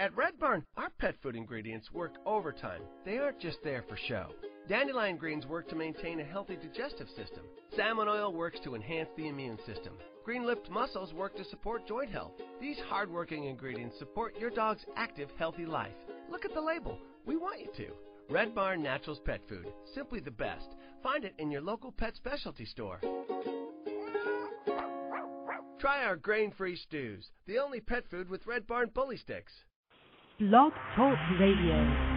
At Red Barn, our pet food ingredients work overtime. They aren't just there for show. Dandelion greens work to maintain a healthy digestive system. Salmon oil works to enhance the immune system. Green lipped mussels work to support joint health. These hardworking ingredients support your dog's active, healthy life. Look at the label. We want you to. Red Barn Naturals Pet Food. Simply the best. Find it in your local pet specialty store. Try our grain free stews, the only pet food with Red Barn bully sticks. Blog Talk Radio.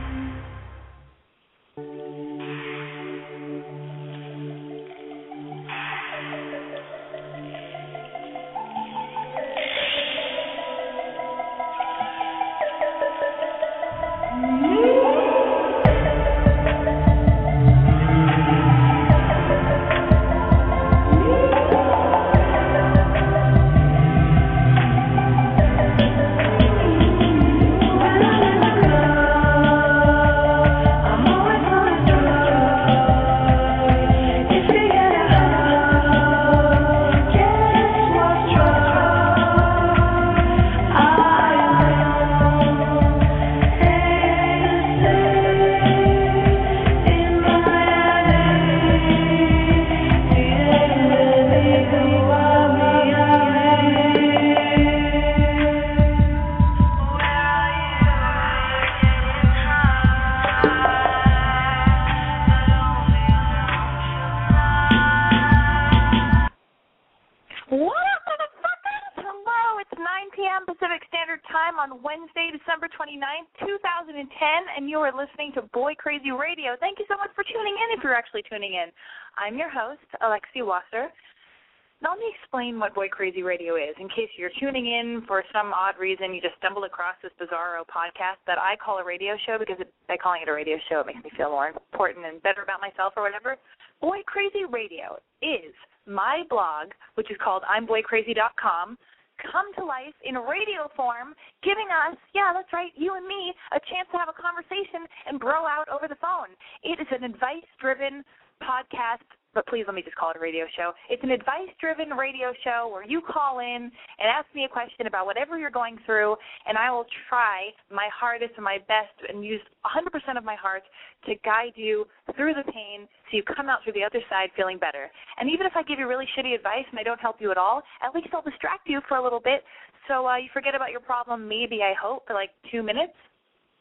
Explain what Boy Crazy Radio is in case you're tuning in for some odd reason. You just stumbled across this bizarro podcast that I call a radio show because it, by calling it a radio show, it makes me feel more important and better about myself or whatever. Boy Crazy Radio is my blog, which is called I'mBoyCrazy.com, come to life in radio form, giving us, yeah, that's right, you and me, a chance to have a conversation and bro out over the phone. It is an advice driven podcast but please let me just call it a radio show. It's an advice driven radio show where you call in and ask me a question about whatever you're going through, and I will try my hardest and my best and use 100% of my heart to guide you through the pain so you come out through the other side feeling better. And even if I give you really shitty advice and I don't help you at all, at least I'll distract you for a little bit so uh, you forget about your problem, maybe, I hope, for like two minutes.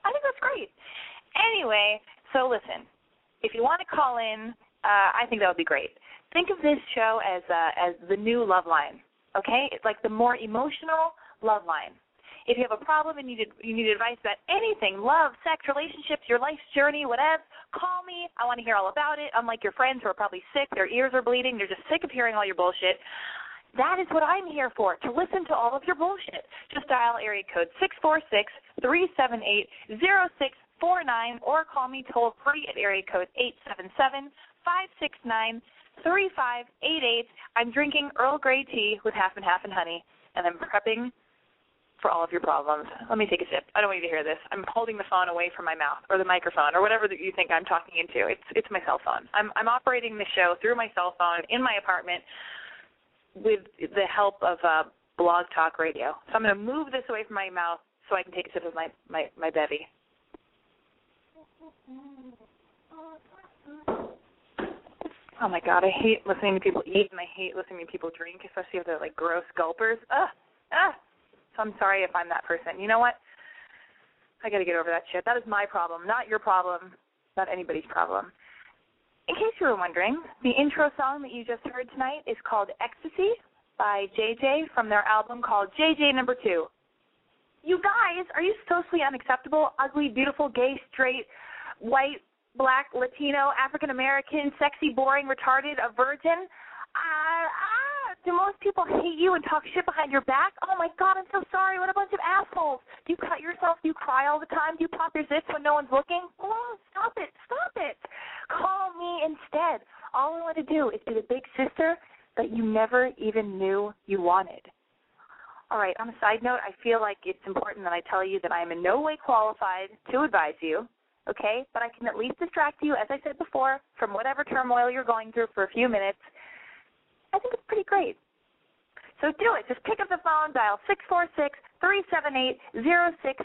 I think that's great. Anyway, so listen, if you want to call in, uh, I think that would be great. Think of this show as uh, as the new Loveline. Okay, it's like the more emotional Loveline. If you have a problem and you need you need advice about anything, love, sex, relationships, your life's journey, whatever, call me. I want to hear all about it. Unlike your friends who are probably sick, their ears are bleeding, they're just sick of hearing all your bullshit. That is what I'm here for, to listen to all of your bullshit. Just dial area code six four six three seven eight zero six four nine or call me toll free at area code eight seven seven five six nine three five eight eight. I'm drinking Earl Grey tea with half and half and honey, and I'm prepping for all of your problems. Let me take a sip. I don't want you to hear this. I'm holding the phone away from my mouth or the microphone or whatever that you think I'm talking into. It's it's my cell phone. I'm I'm operating the show through my cell phone in my apartment with the help of uh, Blog Talk Radio. So I'm going to move this away from my mouth so I can take a sip of my my my bevy. Oh my god, I hate listening to people eat and I hate listening to people drink, especially if they're like gross gulpers. Ugh. Ah. So I'm sorry if I'm that person. You know what? I gotta get over that shit. That is my problem, not your problem, not anybody's problem. In case you were wondering, the intro song that you just heard tonight is called Ecstasy by JJ from their album called JJ Number Two. You guys, are you socially unacceptable, ugly, beautiful, gay, straight, white, black, Latino, African American, sexy, boring, retarded, a virgin? Uh, ah, do most people hate you and talk shit behind your back? Oh my god, I'm so sorry. What a bunch of assholes. Do you cut yourself? Do you cry all the time? Do you pop your zits when no one's looking? Oh, stop it. Stop it. Call me instead. All I want to do is be the big sister that you never even knew you wanted. All right, on a side note, I feel like it's important that I tell you that I am in no way qualified to advise you okay? But I can at least distract you, as I said before, from whatever turmoil you're going through for a few minutes. I think it's pretty great. So do it. Just pick up the phone, dial six four six three seven eight zero six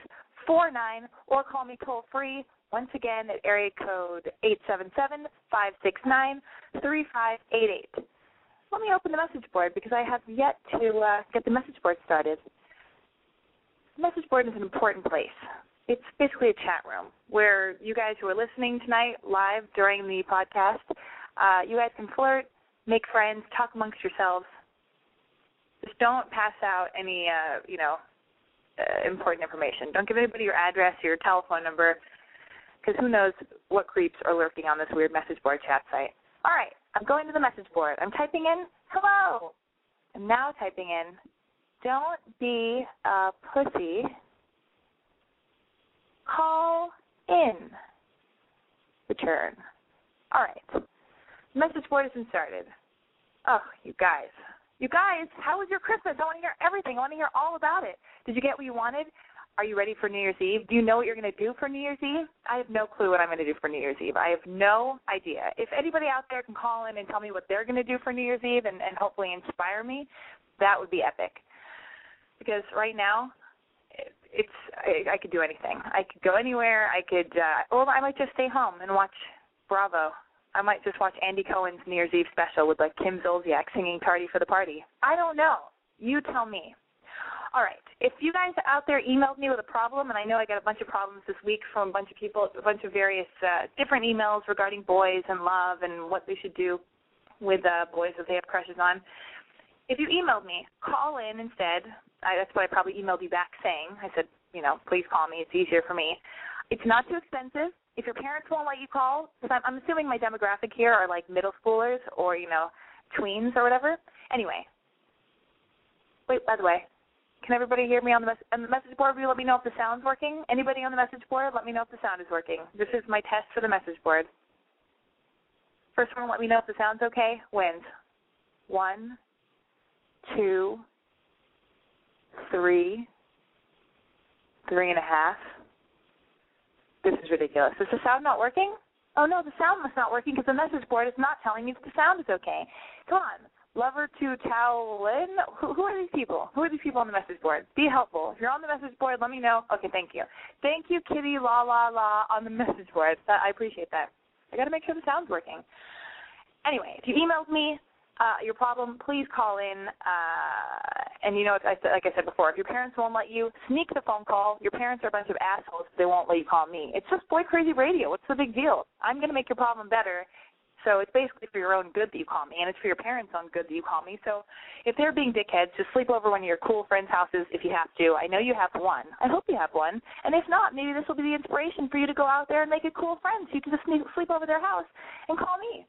49 or call me toll free once again at area code 877-569-3588. Let me open the message board because I have yet to uh, get the message board started. The message board is an important place. It's basically a chat room where you guys who are listening tonight live during the podcast, uh, you guys can flirt, make friends, talk amongst yourselves. Just don't pass out any, uh, you know, uh, important information. Don't give anybody your address or your telephone number because who knows what creeps are lurking on this weird message board chat site. All right, I'm going to the message board. I'm typing in hello. I'm now typing in don't be a pussy. Call in. Return. All right. Message board been started. Oh, you guys. You guys, how was your Christmas? I want to hear everything. I want to hear all about it. Did you get what you wanted? Are you ready for New Year's Eve? Do you know what you're going to do for New Year's Eve? I have no clue what I'm going to do for New Year's Eve. I have no idea. If anybody out there can call in and tell me what they're going to do for New Year's Eve and, and hopefully inspire me, that would be epic. Because right now, it's I, I could do anything. I could go anywhere. I could, uh, or I might just stay home and watch Bravo. I might just watch Andy Cohen's New Year's Eve special with like Kim Zolciak singing "Tardy for the Party." I don't know. You tell me. All right. If you guys out there emailed me with a problem, and I know I got a bunch of problems this week from a bunch of people, a bunch of various uh, different emails regarding boys and love and what they should do with uh, boys that they have crushes on. If you emailed me, call in instead. I, that's what I probably emailed you back saying. I said, you know, please call me. It's easier for me. It's not too expensive. If your parents won't let you call, because I'm, I'm assuming my demographic here are like middle schoolers or you know, tweens or whatever. Anyway, wait. By the way, can everybody hear me on the, mes- on the message board? Will you let me know if the sound's working? Anybody on the message board? Let me know if the sound is working. This is my test for the message board. First one, let me know if the sound's okay. Wins. One, two, three, three and a half. This is ridiculous. Is the sound not working? Oh no, the sound must not working because the message board is not telling me that the sound is okay. Come on, Lover to Towlin. Who, who are these people? Who are these people on the message board? Be helpful. If you're on the message board, let me know. Okay, thank you. Thank you, Kitty La La La on the message board. I appreciate that. I got to make sure the sound's working. Anyway, if you emailed me uh, your problem, please call in. Uh, and you know, like I said before, if your parents won't let you, sneak the phone call. Your parents are a bunch of assholes. They won't let you call me. It's just boy crazy radio. What's the big deal? I'm going to make your problem better so it's basically for your own good that you call me, and it's for your parents' own good that you call me. So if they're being dickheads, just sleep over one of your cool friends' houses if you have to. I know you have one. I hope you have one. And if not, maybe this will be the inspiration for you to go out there and make a cool friend. So you can just sleep over their house and call me.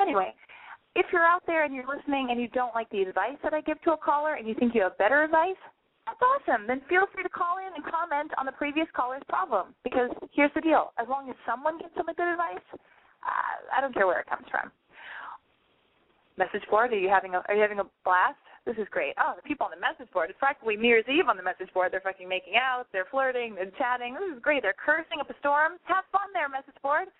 Anyway, if you're out there and you're listening and you don't like the advice that I give to a caller and you think you have better advice, that's awesome. Then feel free to call in and comment on the previous caller's problem. Because here's the deal: as long as someone gives some good advice, uh, I don't care where it comes from. Message board, are you having a are you having a blast? This is great. Oh, the people on the message board. It's practically New Year's Eve on the message board. They're fucking making out, they're flirting, they're chatting. This is great. They're cursing up a storm. Have fun there, message board.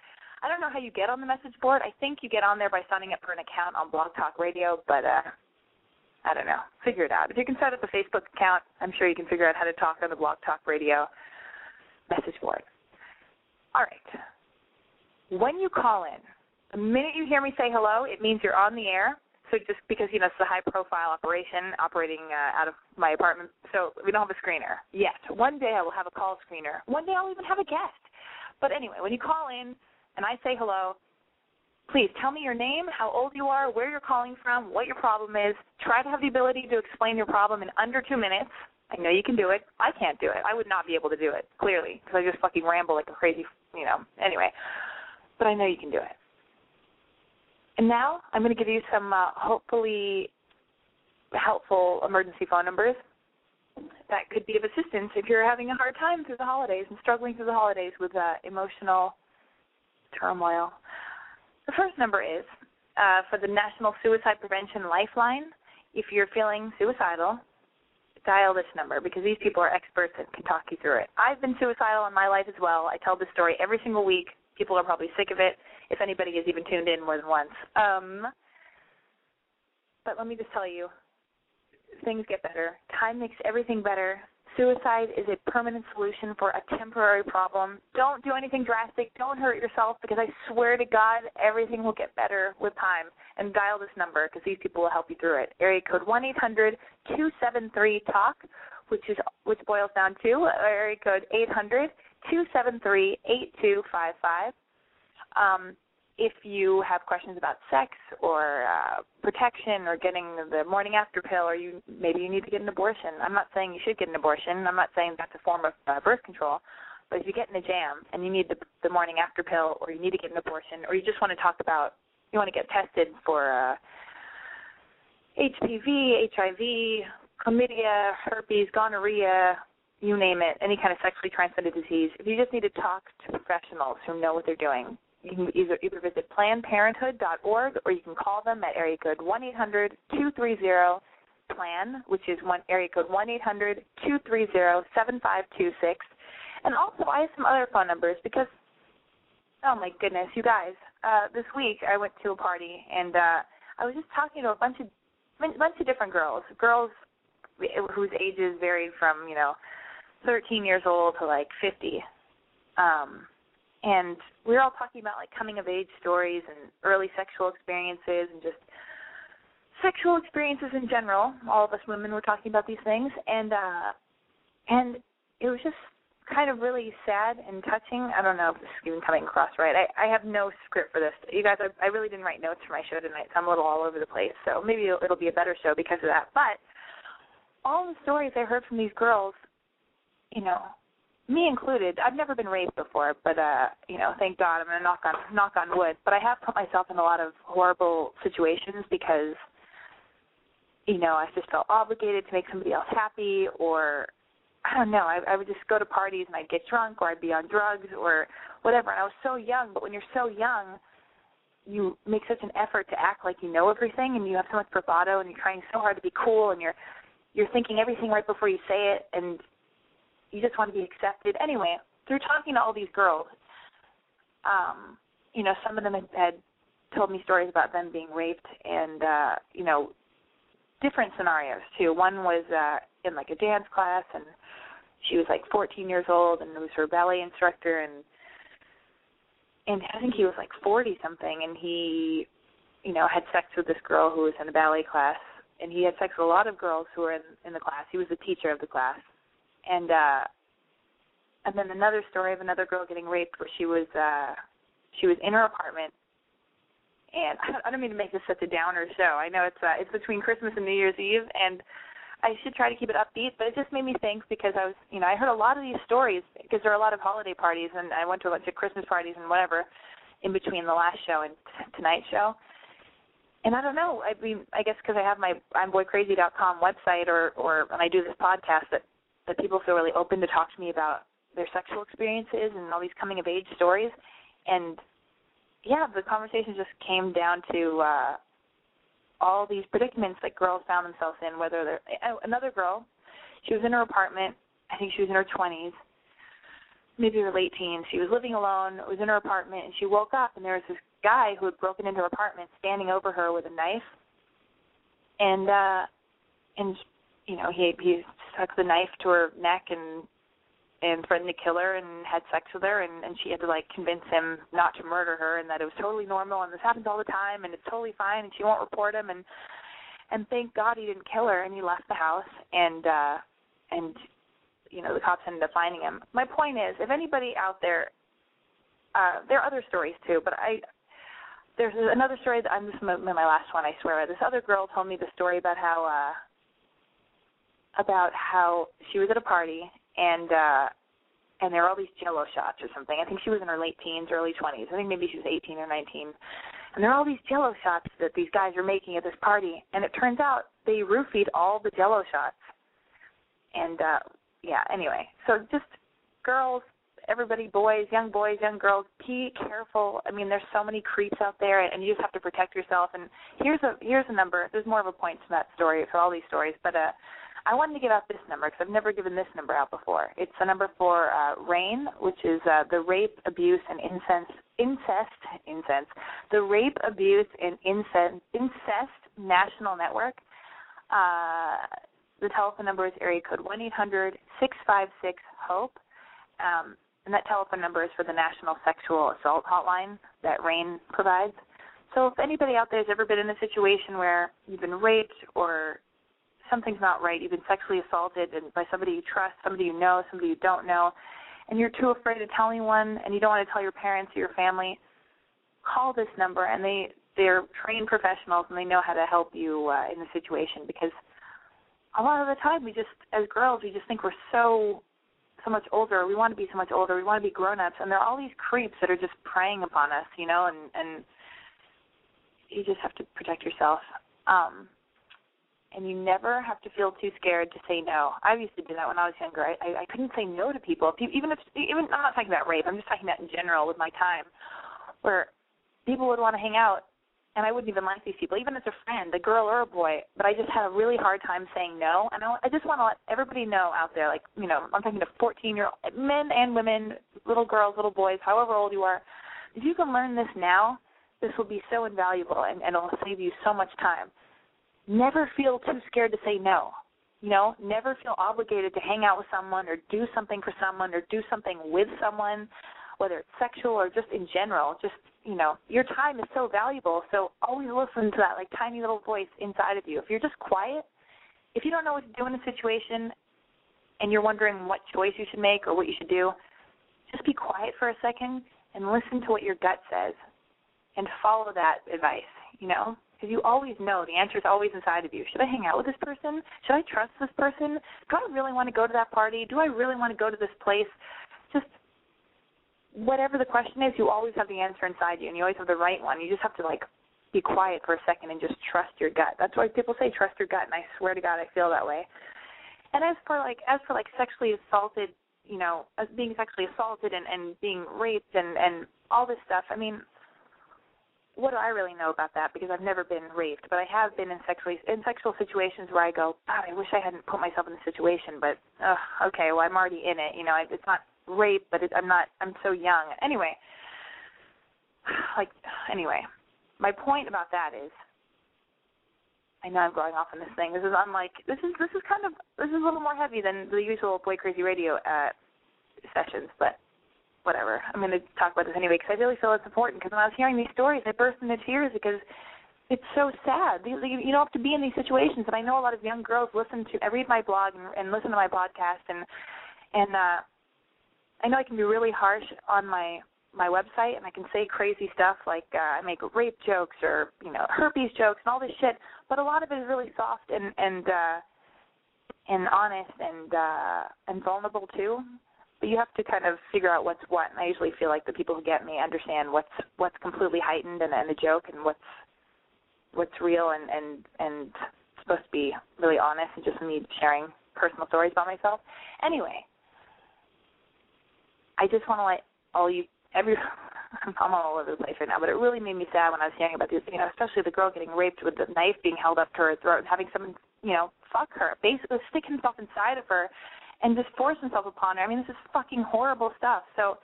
I don't know how you get on the message board. I think you get on there by signing up for an account on Blog Talk Radio, but uh I don't know. Figure it out. If you can set up a Facebook account, I'm sure you can figure out how to talk on the Blog Talk Radio message board. All right. When you call in, the minute you hear me say hello, it means you're on the air. So just because you know it's a high profile operation operating uh, out of my apartment, so we don't have a screener yet. One day I will have a call screener. One day I'll even have a guest. But anyway, when you call in and I say hello, please tell me your name, how old you are, where you're calling from, what your problem is. Try to have the ability to explain your problem in under two minutes. I know you can do it. I can't do it. I would not be able to do it, clearly, because I just fucking ramble like a crazy, you know. Anyway, but I know you can do it. And now I'm going to give you some uh, hopefully helpful emergency phone numbers that could be of assistance if you're having a hard time through the holidays and struggling through the holidays with uh, emotional turmoil. The first number is uh, for the National Suicide Prevention Lifeline. If you're feeling suicidal, dial this number because these people are experts and can talk you through it. I've been suicidal in my life as well. I tell this story every single week people are probably sick of it if anybody has even tuned in more than once. Um, but let me just tell you, things get better. Time makes everything better. Suicide is a permanent solution for a temporary problem. Don't do anything drastic. Don't hurt yourself because I swear to God, everything will get better with time. And dial this number because these people will help you through it. Area code one eight hundred two seven three talk, which is which boils down to area code eight hundred two seven three eight two five five. Um, if you have questions about sex or uh, protection or getting the morning after pill or you maybe you need to get an abortion. I'm not saying you should get an abortion. I'm not saying that's a form of uh, birth control. But if you get in a jam and you need the, the morning after pill or you need to get an abortion or you just want to talk about you want to get tested for uh, hpv hiv chlamydia herpes gonorrhea you name it any kind of sexually transmitted disease if you just need to talk to professionals who know what they're doing you can either either visit PlannedParenthood.org or you can call them at area code one eight hundred two three zero plan, which is one area code one eight hundred two three zero seven five two six. And also, I have some other phone numbers because, oh my goodness, you guys, uh, this week I went to a party and uh, I was just talking to a bunch of a bunch of different girls, girls whose ages varied from you know 13 years old to like 50. Um, and we were all talking about like coming of age stories and early sexual experiences and just sexual experiences in general. All of us women were talking about these things and uh and it was just kind of really sad and touching. I don't know if this is even coming across right. I, I have no script for this. You guys, I, I really didn't write notes for my show tonight, so I'm a little all over the place. So maybe it'll, it'll be a better show because of that. But all the stories I heard from these girls, you know, me included, I've never been raped before, but uh, you know, thank God, I'm gonna knock on knock on wood. But I have put myself in a lot of horrible situations because, you know, I just felt obligated to make somebody else happy, or I don't know. I, I would just go to parties and I'd get drunk, or I'd be on drugs, or whatever. And I was so young, but when you're so young, you make such an effort to act like you know everything, and you have so much bravado, and you're trying so hard to be cool, and you're you're thinking everything right before you say it, and you just want to be accepted. Anyway, through talking to all these girls, um, you know, some of them had, had told me stories about them being raped and uh, you know, different scenarios too. One was uh in like a dance class and she was like 14 years old and it was her ballet instructor and and I think he was like 40 something and he you know had sex with this girl who was in a ballet class and he had sex with a lot of girls who were in in the class. He was the teacher of the class and uh and then another story of another girl getting raped where she was uh she was in her apartment and I don't mean to make this such a downer show. I know it's uh, it's between Christmas and New Year's Eve, and I should try to keep it upbeat. But it just made me think because I was, you know, I heard a lot of these stories because there are a lot of holiday parties, and I went to a bunch of Christmas parties and whatever in between the last show and t- tonight's show. And I don't know. I mean, I guess because I have my I'm boycrazy.com website, or or when I do this podcast, that that people feel really open to talk to me about their sexual experiences and all these coming of age stories. And yeah the conversation just came down to uh all these predicaments that girls found themselves in whether they're oh, another girl she was in her apartment i think she was in her twenties maybe her late teens she was living alone was in her apartment and she woke up and there was this guy who had broken into her apartment standing over her with a knife. And uh and you know he he stuck the knife to her neck and and threatened to kill her and had sex with her and and she had to like convince him not to murder her and that it was totally normal and this happens all the time and it's totally fine and she won't report him and and thank God he didn't kill her and he left the house and uh and you know the cops ended up finding him. My point is if anybody out there uh there are other stories too, but I there's another story that I'm just my, my last one I swear. This other girl told me the story about how uh about how she was at a party and uh and there were all these jello shots or something. I think she was in her late teens, early twenties. I think maybe she was eighteen or nineteen. And there are all these jello shots that these guys are making at this party and it turns out they roofied all the jello shots. And uh yeah, anyway. So just girls, everybody, boys, young boys, young girls, be careful. I mean, there's so many creeps out there, and you just have to protect yourself. And here's a here's a number. There's more of a point to that story for all these stories, but uh, I wanted to give out this number because I've never given this number out before. It's the number for uh, RAINN, which is uh, the Rape, Abuse, and Incest, Incest, Incest, the Rape, Abuse, and Incest, Incest National Network. Uh, the telephone number is area code one eight hundred six five six hope. Um, and that telephone number is for the National Sexual Assault Hotline that RAINN provides. So if anybody out there has ever been in a situation where you've been raped or something's not right, you've been sexually assaulted and by somebody you trust, somebody you know, somebody you don't know, and you're too afraid to tell anyone and you don't want to tell your parents or your family, call this number and they they're trained professionals and they know how to help you uh, in the situation because a lot of the time we just as girls we just think we're so so much older. We want to be so much older. We want to be grown ups and there are all these creeps that are just preying upon us you know and and you just have to protect yourself. Um and you never have to feel too scared to say no. I used to do that when I was younger. I, I, I couldn't say no to people. Even if even I'm not talking about rape. I'm just talking about in general with my time, where people would want to hang out and I wouldn't even like these people, even as a friend, a girl or a boy. But I just had a really hard time saying no. And I, I just want to let everybody know out there, like you know, I'm talking to 14 year old men and women, little girls, little boys, however old you are. If you can learn this now, this will be so invaluable, and, and it'll save you so much time. Never feel too scared to say no. You know, never feel obligated to hang out with someone or do something for someone or do something with someone, whether it's sexual or just in general. Just you know, your time is so valuable. So always listen to that like tiny little voice inside of you. If you're just quiet, if you don't know what to do in a situation and you're wondering what choice you should make or what you should do, just be quiet for a second and listen to what your gut says and follow that advice, you know? Because you always know the answer is always inside of you. Should I hang out with this person? Should I trust this person? Do I really want to go to that party? Do I really want to go to this place? Just whatever the question is, you always have the answer inside you, and you always have the right one. You just have to like be quiet for a second and just trust your gut. That's why people say trust your gut, and I swear to God, I feel that way. And as for like as for like sexually assaulted, you know, as being sexually assaulted and and being raped and and all this stuff, I mean, what do I really know about that? Because I've never been raped, but I have been in sexually in sexual situations where I go, God, I wish I hadn't put myself in the situation, but uh, okay, well I'm already in it. You know, it's not rape, but it, I'm not. I'm so young. Anyway, like anyway, my point about that is, I know I'm going off on this thing. This is unlike. This is this is kind of this is a little more heavy than the usual Boy Crazy Radio uh, sessions, but whatever. I'm going to talk about this anyway because I really feel it's important. Because when I was hearing these stories, I burst into tears because it's so sad. You don't have to be in these situations, and I know a lot of young girls listen to. I read my blog and, and listen to my podcast, and and uh, I know I can be really harsh on my my website and I can say crazy stuff like uh, I make rape jokes or you know herpes jokes and all this shit, but a lot of it is really soft and and uh, and honest and uh, and vulnerable too. But you have to kind of figure out what's what. And I usually feel like the people who get me understand what's what's completely heightened and, and a joke and what's what's real and and and supposed to be really honest and just me sharing personal stories about myself. Anyway, I just want to let all you every I'm all over the place right now, but it really made me sad when I was hearing about these, you know, especially the girl getting raped with the knife being held up to her throat and having someone, you know, fuck her, basically stick himself inside of her and just force himself upon her. I mean, this is fucking horrible stuff. So,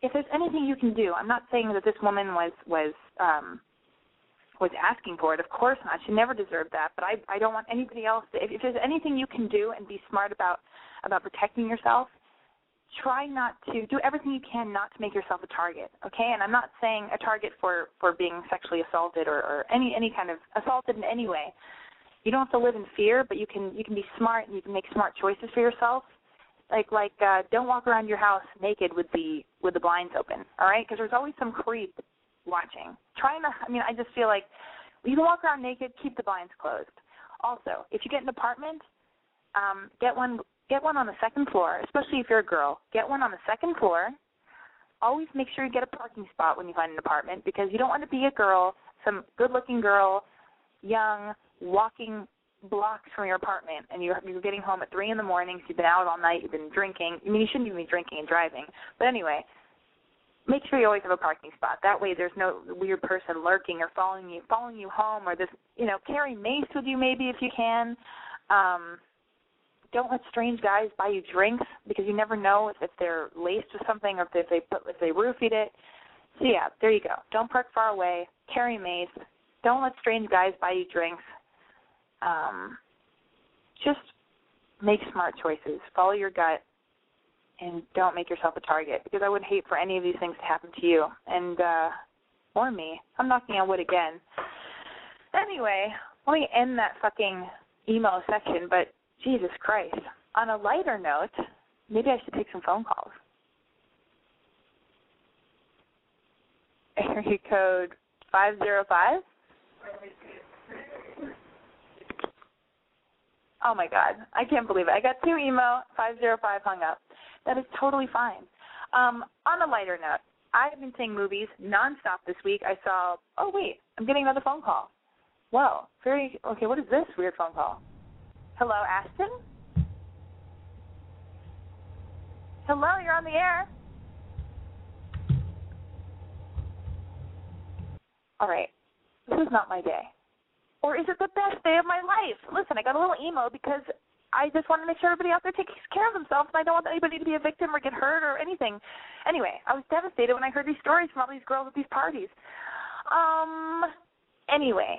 if there's anything you can do, I'm not saying that this woman was was um was asking for it. Of course not. She never deserved that. But I I don't want anybody else. To, if, if there's anything you can do and be smart about about protecting yourself, try not to do everything you can not to make yourself a target okay and i'm not saying a target for for being sexually assaulted or, or any any kind of assaulted in any way you don't have to live in fear but you can you can be smart and you can make smart choices for yourself like like uh don't walk around your house naked with the with the blinds open all right because there's always some creep watching trying to i mean i just feel like you can walk around naked keep the blinds closed also if you get an apartment um get one get one on the second floor, especially if you're a girl. Get one on the second floor. Always make sure you get a parking spot when you find an apartment because you don't want to be a girl, some good-looking girl, young, walking blocks from your apartment, and you're you're getting home at three in the morning. So you've been out all night. You've been drinking. I mean, you shouldn't even be drinking and driving. But anyway, make sure you always have a parking spot. That way, there's no weird person lurking or following you, following you home, or this. You know, carry mace with you maybe if you can. Um, don't let strange guys buy you drinks because you never know if, if they're laced with something or if they put if they roofied it. So yeah, there you go. Don't park far away. Carry mace. Don't let strange guys buy you drinks. Um, just make smart choices. Follow your gut and don't make yourself a target because I would hate for any of these things to happen to you and uh or me. I'm knocking on wood again. Anyway, let me end that fucking email section, but Jesus Christ. On a lighter note, maybe I should take some phone calls. Area code 505. Oh my god, I can't believe it. I got two email, 505 hung up. That is totally fine. Um, on a lighter note, I've been seeing movies nonstop this week. I saw, oh wait, I'm getting another phone call. Whoa, very, okay, what is this weird phone call? Hello, Ashton? Hello, you're on the air. All right, this is not my day. Or is it the best day of my life? Listen, I got a little emo because I just want to make sure everybody out there takes care of themselves, and I don't want anybody to be a victim or get hurt or anything. Anyway, I was devastated when I heard these stories from all these girls at these parties. Um. Anyway,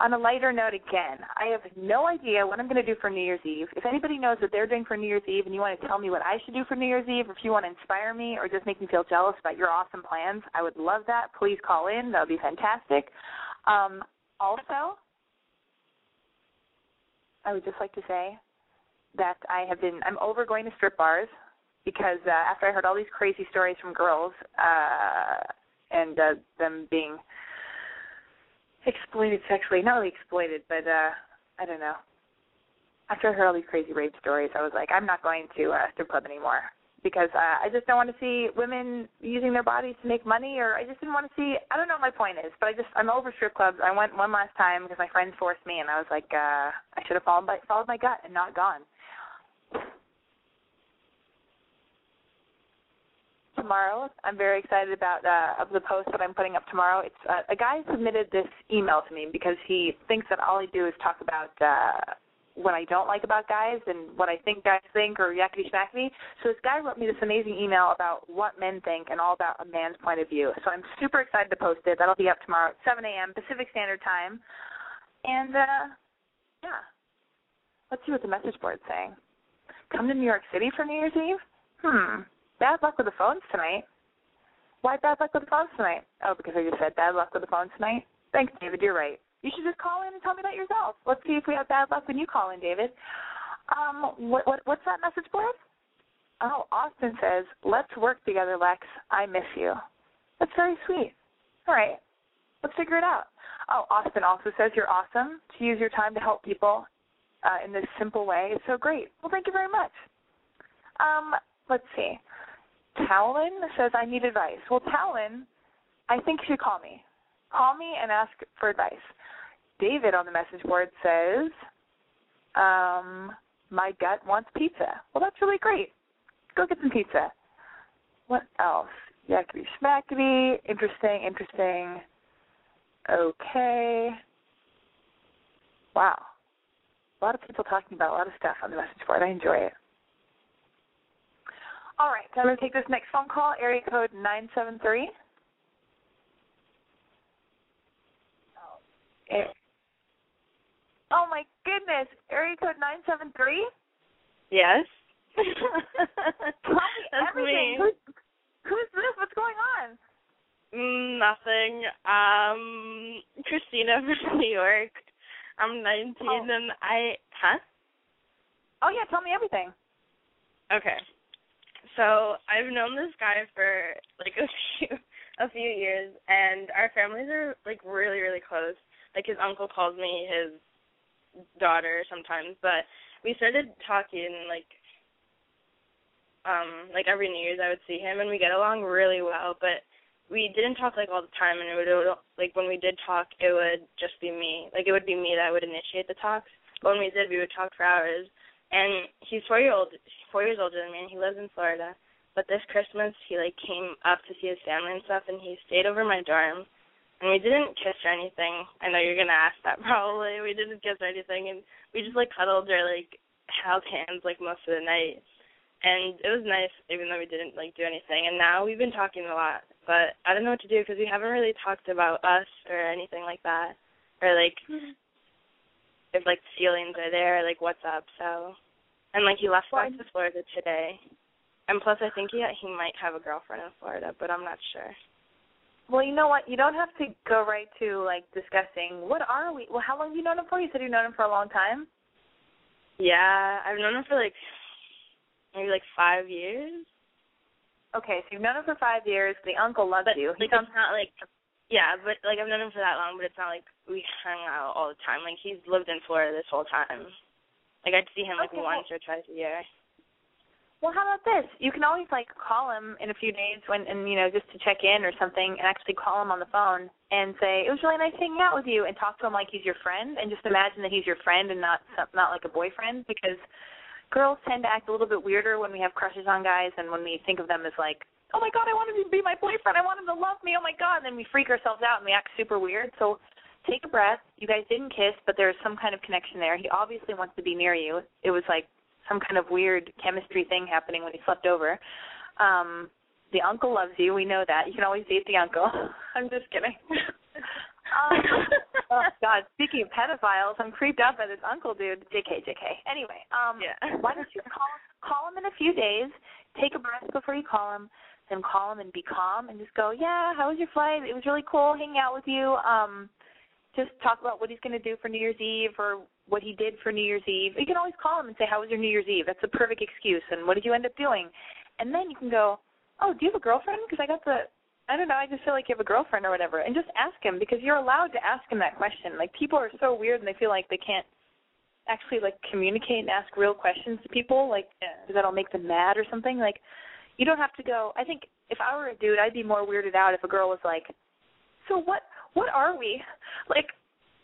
on a lighter note again, I have no idea what I'm going to do for New Year's Eve. If anybody knows what they're doing for New Year's Eve and you want to tell me what I should do for New Year's Eve, or if you want to inspire me or just make me feel jealous about your awesome plans, I would love that. Please call in. That would be fantastic. Um, also, I would just like to say that I have been I'm over going to strip bars because uh, after I heard all these crazy stories from girls uh and uh them being exploited sexually, not really exploited, but uh I don't know. After I heard all these crazy rape stories, I was like, I'm not going to uh strip club anymore because uh, I just don't want to see women using their bodies to make money, or I just didn't want to see. I don't know what my point is, but I just I'm over strip clubs. I went one last time because my friends forced me, and I was like, uh, I should have followed my followed my gut and not gone. Tomorrow, I'm very excited about uh, of the post that I'm putting up tomorrow. It's uh, a guy submitted this email to me because he thinks that all I do is talk about uh, what I don't like about guys and what I think guys think or yakety schmackety. So this guy wrote me this amazing email about what men think and all about a man's point of view. So I'm super excited to post it. That'll be up tomorrow at 7 a.m. Pacific Standard Time. And uh yeah, let's see what the message board's saying. Come to New York City for New Year's Eve? Hmm. Bad luck with the phones tonight. Why bad luck with the phones tonight? Oh, because I just said bad luck with the phones tonight. Thanks, David. You're right. You should just call in and tell me that yourself. Let's see if we have bad luck when you call in, David. Um, what, what what's that message board? Oh, Austin says, "Let's work together, Lex. I miss you." That's very sweet. All right, let's figure it out. Oh, Austin also says you're awesome. To use your time to help people uh, in this simple way is so great. Well, thank you very much. Um, let's see. Talon says I need advice. Well, Talon, I think you should call me. Call me and ask for advice. David on the message board says, um, my gut wants pizza. Well, that's really great. Go get some pizza. What else? Yakety schmackety. Interesting, interesting. Okay. Wow. A lot of people talking about a lot of stuff on the message board. I enjoy it. All right, so I'm going to take this next phone call, area code 973. Oh my goodness, area code nine seven three. Yes. Tell me That's everything. me. Who's, who's this? What's going on? Mm, nothing. Um, Christina from New York. I'm 19 Oh. and I. Huh? Oh yeah, tell me everything. Okay. So I've known this guy for like a few a few years, and our families are like really really close. Like his uncle calls me his daughter sometimes, but we started talking like um like every New Year's I would see him and we get along really well, but we didn't talk like all the time and it would, it would like when we did talk it would just be me. Like it would be me that would initiate the talks. But when we did we would talk for hours. And he's four year old four years older than me and he lives in Florida. But this Christmas he like came up to see his family and stuff and he stayed over my dorm and we didn't kiss or anything. I know you're gonna ask that probably. We didn't kiss or anything, and we just like cuddled or like held hands like most of the night, and it was nice even though we didn't like do anything. And now we've been talking a lot, but I don't know what to do because we haven't really talked about us or anything like that, or like mm-hmm. If like feelings are there, like what's up. So and like he left back to Florida today. And plus, I think he he might have a girlfriend in Florida, but I'm not sure. Well, you know what? You don't have to go right to like discussing what are we. Well, how long have you known him for? You said you've known him for a long time. Yeah, I've known him for like maybe like five years. Okay, so you've known him for five years. The uncle loves But you. He like sounds it's not like yeah, but like I've known him for that long, but it's not like we hang out all the time. Like he's lived in Florida this whole time. Like I'd see him like Okay, once or twice a year. Well, how about this? You can always like call him in a few days when, and you know, just to check in or something, and actually call him on the phone and say it was really nice hanging out with you, and talk to him like he's your friend, and just imagine that he's your friend and not some- not like a boyfriend because girls tend to act a little bit weirder when we have crushes on guys and when we think of them as like, oh my god, I want him to be my boyfriend, I want him to love me, oh my god, and then we freak ourselves out and we act super weird. So take a breath. You guys didn't kiss, but there's some kind of connection there. He obviously wants to be near you. It was like some kind of weird chemistry thing happening when he slept over. Um, the uncle loves you. We know that. You can always date the uncle. I'm just kidding. um, oh God! Speaking of pedophiles, I'm creeped out by this uncle dude. Jk, Jk. Anyway, um, Yeah. why don't you call call him in a few days? Take a breath before you call him. Call him and be calm and just go, yeah. How was your flight? It was really cool hanging out with you. Um, just talk about what he's going to do for New Year's Eve or what he did for New Year's Eve. You can always call him and say, "How was your New Year's Eve?" That's a perfect excuse. And what did you end up doing? And then you can go, "Oh, do you have a girlfriend?" Because I got the, I don't know, I just feel like you have a girlfriend or whatever. And just ask him because you're allowed to ask him that question. Like people are so weird and they feel like they can't actually like communicate and ask real questions to people, like because that'll make them mad or something. Like you don't have to go. I think if I were a dude, I'd be more weirded out if a girl was like, "So what? What are we? Like,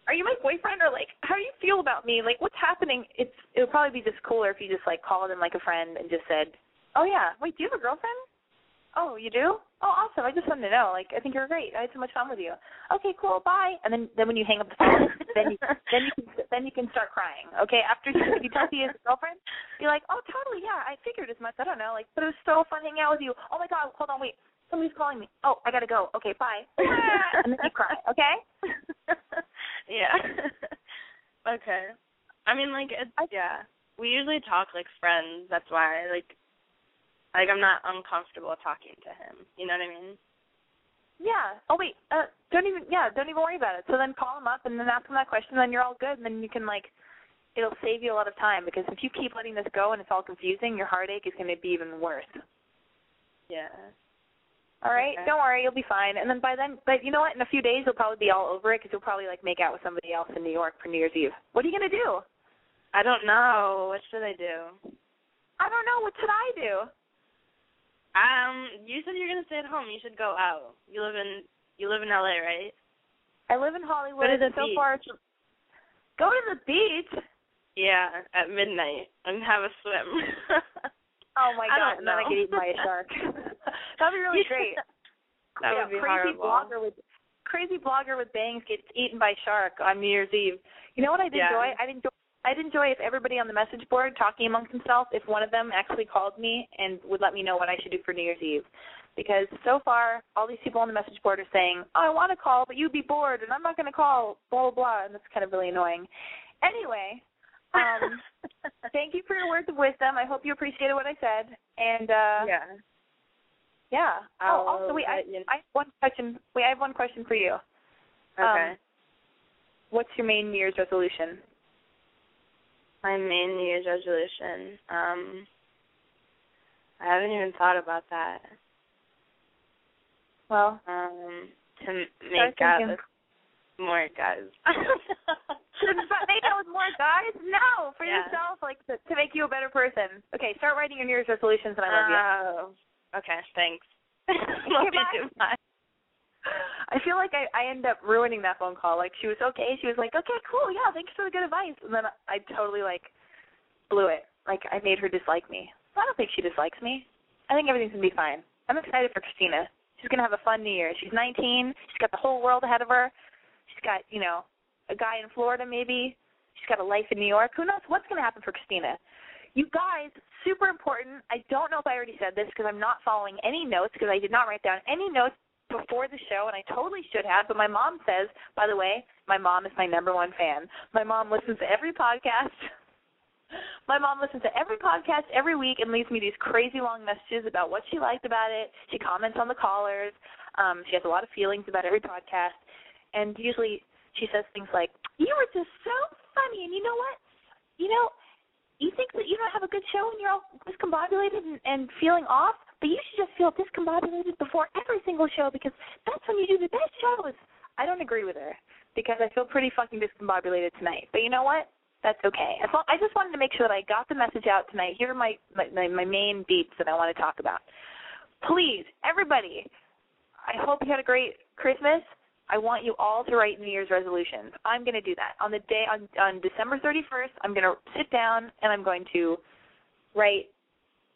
are you my boyfriend or like how do you feel about me? Like what's happening?" It's it would probably be just cooler if you just like called him like a friend and just said, "Oh yeah, wait, do you have a girlfriend? Oh, you do? Oh, awesome. I just wanted to know. Like, I think you're great. I had so much fun with you. Okay, cool. Bye. And then then when you hang up the phone, then you then you can then you can start crying. Okay, after you, you tell has a girlfriend, you're like, oh, totally, yeah. I figured as much. I don't know, like, but it was so fun hanging out with you. Oh my god, hold on, wait. Somebody's calling me. Oh, I gotta go. Okay, bye. and then you cry. Okay. yeah. okay. I mean, like, it's, yeah. We usually talk like friends. That's why, like, like I'm not uncomfortable talking to him. You know what I mean? Yeah. Oh wait. Uh, don't even. Yeah. Don't even worry about it. So then call him up and then ask him that question. Then you're all good. And then you can like, it'll save you a lot of time because if you keep letting this go and it's all confusing, your heartache is going to be even worse. Yeah. All right. Okay. Don't worry. You'll be fine. And then by then, but you know what? In a few days, you'll probably be all over it because you'll probably like make out with somebody else in New York for New Year's Eve. What are you gonna do? I don't know. What should I do? I don't know. What should I do? Um, you said you're gonna stay at home. You should go out. You live in you live in LA, right? I live in Hollywood. Go to the so beach. far, it's- go to the beach. Yeah, at midnight and have a swim. Oh my god! don't And then I get eaten by a shark. That'd be really great. that Yeah, would be crazy horrible. blogger with crazy blogger with bangs gets eaten by shark on New Year's Eve. You know what I'd Yeah. enjoy? I'd enjoy I'd enjoy if everybody on the message board talking amongst themselves, if one of them actually called me and would let me know what I should do for New Year's Eve. Because so far, all these people on the message board are saying, "Oh, I want to call, but you'd be bored, and I'm not going to call." Blah blah blah, and that's kind of really annoying. Anyway, um, thank you for your words of wisdom. I hope you appreciated what I said, and uh, yeah. yeah. I'll oh, also, wait, I, you- I have one question. Wait, I have one question for you. Okay. Um, what's your main New Year's resolution? My main New Year's resolution. Um I haven't even thought about that. Well, Um to make out with more guys. should make out with more guys? No, for Yeah. yourself, like to, to make you a better person. Okay, start writing your New Year's resolutions, and I love you. Oh. Okay, thanks. Love. Bye. I feel like I I end up ruining that phone call. Like she was okay. She was like, okay, cool, yeah, thanks for the good advice. And then I totally like blew it. Like I made her dislike me. I don't think she dislikes me. I think everything's gonna be fine. I'm excited for Christina. She's gonna have a fun New Year. She's 19. She's got the whole world ahead of her. She's got you know a guy in Florida maybe. She's got a life in New York. Who knows what's gonna happen for Christina? You guys, super important. I don't know if I already said this because I'm not following any notes because I did not write down any notes before the show, and I totally should have. But my mom says, by the way, my mom is my number one fan. My mom listens to every podcast. My mom listens to every podcast every week and leaves me these crazy long messages about what she liked about it. She comments on the callers. Um, she has a lot of feelings about every podcast. And usually she says things like, You were just so funny and you know what? You know, you think that you don't have a good show and you're all discombobulated and, and feeling off, but you should just feel discombobulated before every single show because that's when you do the best shows. I don't agree with her because I feel pretty fucking discombobulated tonight. But you know what? That's okay. As long, I just wanted to make sure that I got the message out tonight. Here are my, my my main beats that I want to talk about. Please, everybody, I hope you had a great Christmas. I want you all to write New Year's resolutions. I'm going to do that on the day on on December 31st. I'm going to sit down and I'm going to write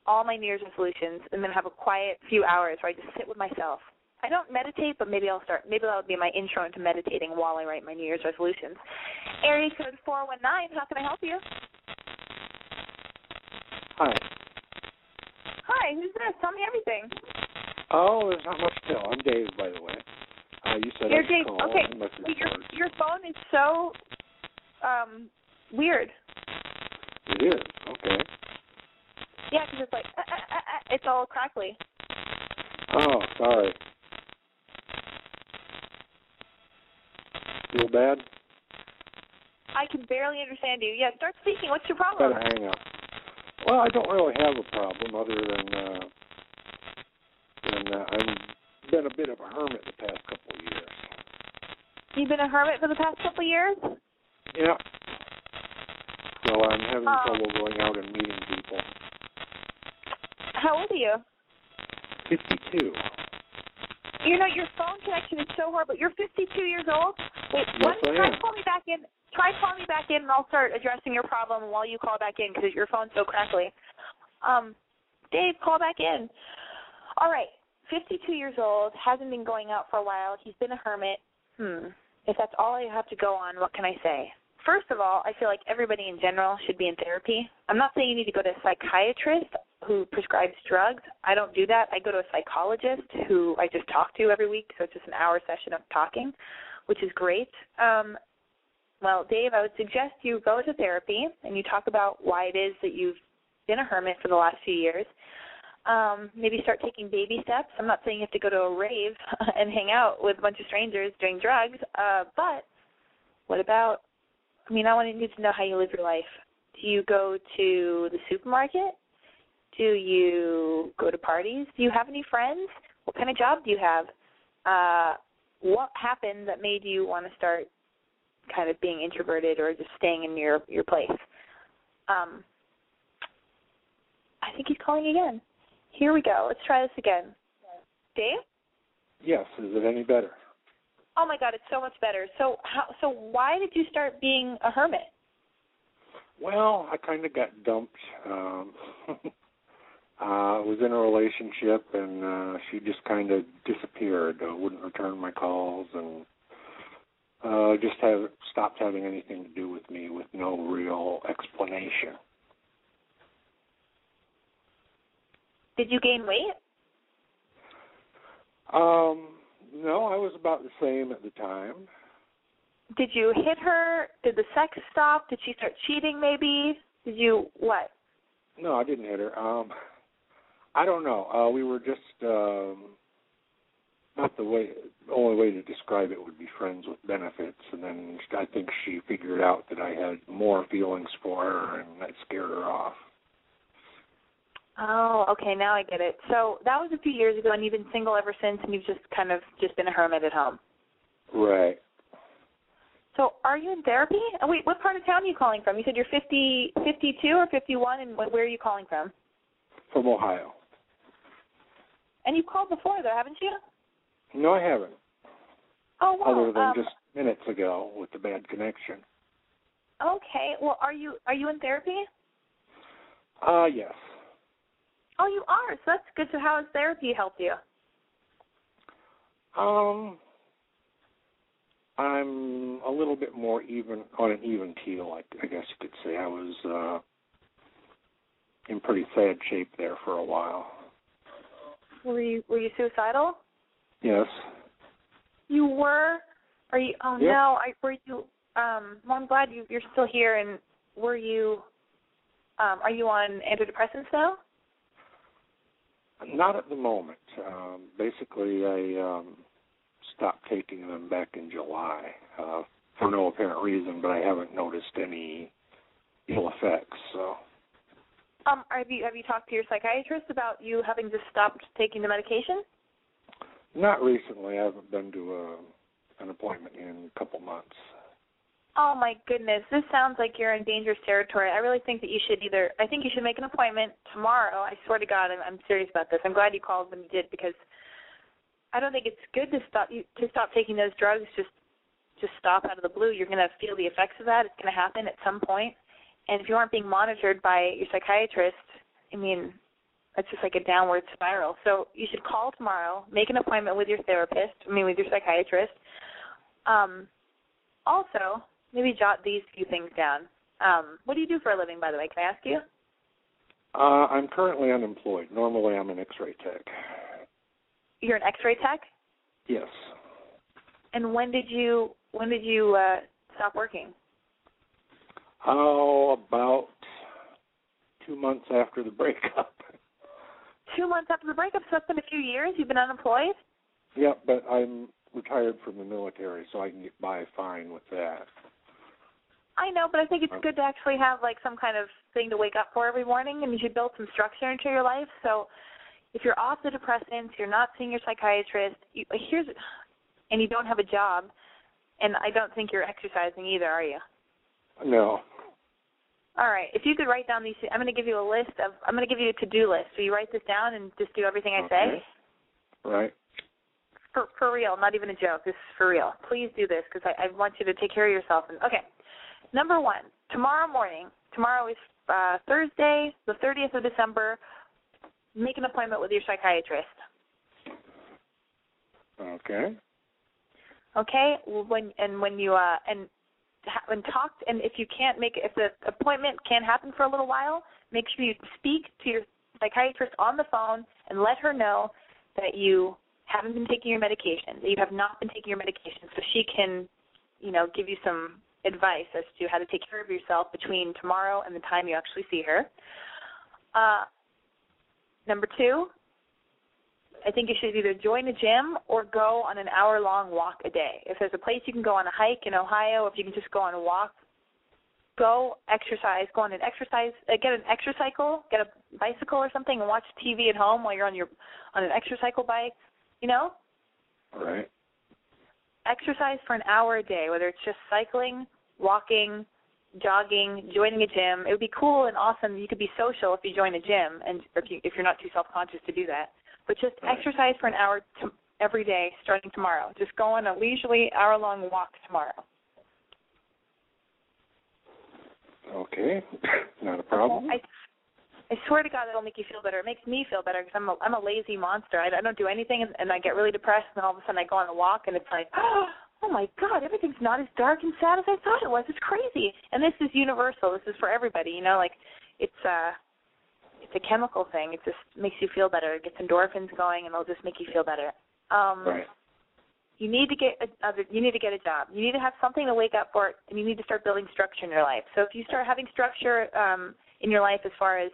all my New Year's resolutions, and then have a quiet few hours where I just sit with myself I don't meditate, but maybe I'll start. Maybe that'll be my intro into meditating while I write my New Year's resolutions. Area code four one nine. How can I help you? Hi. Hi. Who's this? Tell me everything. Oh, there's not much to tell. I'm Dave, by the way. Uh, you said You're Dave. call. Okay. Your your phone is so um weird. It is okay. Yeah, because it's like uh, uh, uh, uh, it's all crackly. Oh, sorry. Feel bad? I can barely understand you. Yeah, start speaking. What's your problem? Better hang up. Well, I don't really have a problem other than uh, than uh, I've been a bit of a hermit the past couple of years. You've been a hermit for the past couple of years. Yeah. So I'm having Oh. trouble going out and meeting people. How old are you? Fifty-two. You know your phone connection is so horrible. You're 52 years old. Wait, Yes, why don't you I try am. call me back in? Try call me back in, and I'll start addressing your problem while you call back in because your phone's so crackly. Um, Dave, call back in. All right, 52 years old, hasn't been going out for a while. He's been a hermit. Hmm. If that's all I have to go on, what can I say? First of all, I feel like everybody in general should be in therapy. I'm not saying you need to go to a psychiatrist who prescribes drugs. I don't do that. I go to a psychologist who I just talk to every week, so it's just an hour session of talking, which is great. Um, well, Dave, I would suggest you go to therapy and you talk about why it is that you've been a hermit for the last few years. Um, maybe start taking baby steps. I'm not saying you have to go to a rave and hang out with a bunch of strangers doing drugs, uh, but what about I mean, I want to need to know how you live your life. Do you go to the supermarket? Do you go to parties? Do you have any friends? What kind of job do you have? Uh, what happened that made you want to start kind of being introverted or just staying in your your place? Um, I think he's calling again. Here we go. Let's try this again. Dave? Yes. Is it any better? Oh my God, it's so much better. So how? So why did you start being a hermit? Well, I kind of got dumped. Um, uh, was in a relationship, and uh, she just kind of disappeared. Uh, wouldn't return my calls, and uh, just have stopped having anything to do with me with no real explanation. Did you gain weight? Um, no, I was about the same at the time. Did you hit her? Did the sex stop? Did she start cheating maybe? Did you what? No, I didn't hit her. Um, I don't know. Uh, we were just um, not the way. The only way to describe it would be friends with benefits, and then I think she figured out that I had more feelings for her, and that scared her off. Oh, okay, now I get it. So that was a few years ago and you've been single ever since and you've just kind of just been a hermit at home. Right. So are you in therapy? Oh, wait, what part of town are you calling from? You said you're 50, 52 or 51 and wh- where are you calling from? From Ohio. And you've called before though, haven't you? No, I haven't. Oh, wow. Other than um, just minutes ago with the bad connection. Okay. Well, are you are you in therapy? Uh, yes. Oh, you are. So that's good. So how has therapy helped you? Um, I'm a little bit more even on an even keel, I, I guess you could say. I was uh, in pretty sad shape there for a while. Were you were you suicidal? Yes. You were? Are you? Oh Yep. no! I were you? Um. Well, I'm glad you you're still here. And were you? Um, are you on antidepressants now? Not at the moment. Um, basically, I um, stopped taking them back in July uh, for no apparent reason, but I haven't noticed any ill effects. So. Um, have you have you talked to your psychiatrist about you having just stopped taking the medication? Not recently. I haven't been to a an appointment in a couple months. Oh my goodness, this sounds like you're in dangerous territory. I really think that you should either. I think you should make an appointment tomorrow. I swear to God, I'm, I'm serious about this. I'm glad you called when you did because I don't think it's good to stop you to stop taking those drugs. Just just stop out of the blue. You're going to feel the effects of that. It's going to happen at some point. And if you aren't being monitored by your psychiatrist, I mean, it's just like a downward spiral. So you should call tomorrow, make an appointment with your therapist. I mean, with your psychiatrist. Um, also, maybe jot these few things down. Um, what do you do for a living, by the way? Can I ask you? Uh, I'm currently unemployed. Normally, I'm an X-ray tech. You're an X-ray tech. Yes. And when did you when did you uh, stop working? Oh, about two months after the breakup. Two months after the breakup, so it's been a few years. You've been unemployed. Yeah, but I'm retired from the military, so I can get by fine with that. I know, but I think it's uh, good to actually have like some kind of thing to wake up for every morning, and you should build some structure into your life. So, if you're off the depressants, you're not seeing your psychiatrist. You, here's, and you don't have a job, and I don't think you're exercising either, are you? No. All right. If you could write down these, I'm going to give you a list of. I'm going to give you a to-do list. So you write this down and just do everything I say. Okay. Right. For for real, not even a joke. This is for real. Please do this because I, I want you to take care of yourself. And okay, number one, tomorrow morning. Tomorrow is uh, Thursday, the 30th of December. Make an appointment with your psychiatrist. Okay. Okay. When and when you uh and when talked and if you can't make if the appointment can't happen for a little while, make sure you speak to your psychiatrist on the phone and let her know that you haven't been taking your medication, that you have not been taking your medication, so she can, you know, give you some advice as to how to take care of yourself between tomorrow and the time you actually see her. Uh, number two, I think you should either join a gym or go on an hour long walk a day. If there's a place you can go on a hike in Ohio, if you can just go on a walk, go exercise, go on an exercise, uh, get an exercise exercycle, get a bicycle or something, and watch TV at home while you're on your on an exercycle bike. You know, All right. exercise for an hour a day, whether it's just cycling, walking, jogging, joining a gym. It would be cool and awesome. You could be social if you join a gym, and if you if you're not too self conscious to do that. But just Right. exercise for an hour to, every day, starting tomorrow. Just go on a leisurely hour long walk tomorrow. Okay. Not a problem. I I swear to God, that'll make you feel better. It makes me feel better because I'm a I'm a lazy monster. I, I don't do anything, and, and I get really depressed, and all of a sudden I go on a walk, and it's like, oh my God, everything's not as dark and sad as I thought it was. It's crazy, and this is universal. This is for everybody. You know, like it's uh it's a chemical thing. It just makes you feel better. It gets endorphins going, and it'll just make you feel better. Um, right. you need to get a, other you need to get a job. You need to have something to wake up for, and you need to start building structure in your life. So if you start having structure um, in your life as far as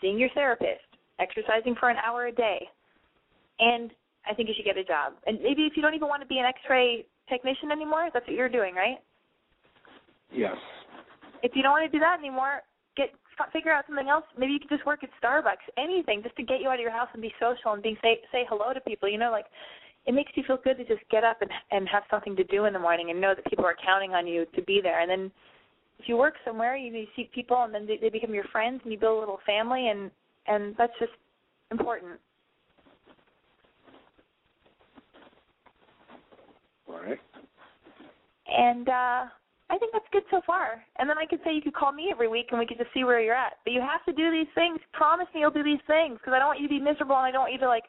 seeing your therapist, exercising for an hour a day, and I think you should get a job. And maybe if you don't even want to be an X-ray technician anymore, that's what you're doing, right? Yes. If you don't want to do that anymore, figure out something else. Maybe you could just work at Starbucks, anything, just to get you out of your house and be social and be say say hello to people. You know, like it makes you feel good to just get up and and have something to do in the morning and know that people are counting on you to be there. And then if you work somewhere, you, you see people and then they, they become your friends and you build a little family and and that's just important. All right. And uh I think that's good so far. And then I could say you could call me every week and we could just see where you're at. But you have to do these things. Promise me you'll do these things because I don't want you to be miserable and I don't want you to like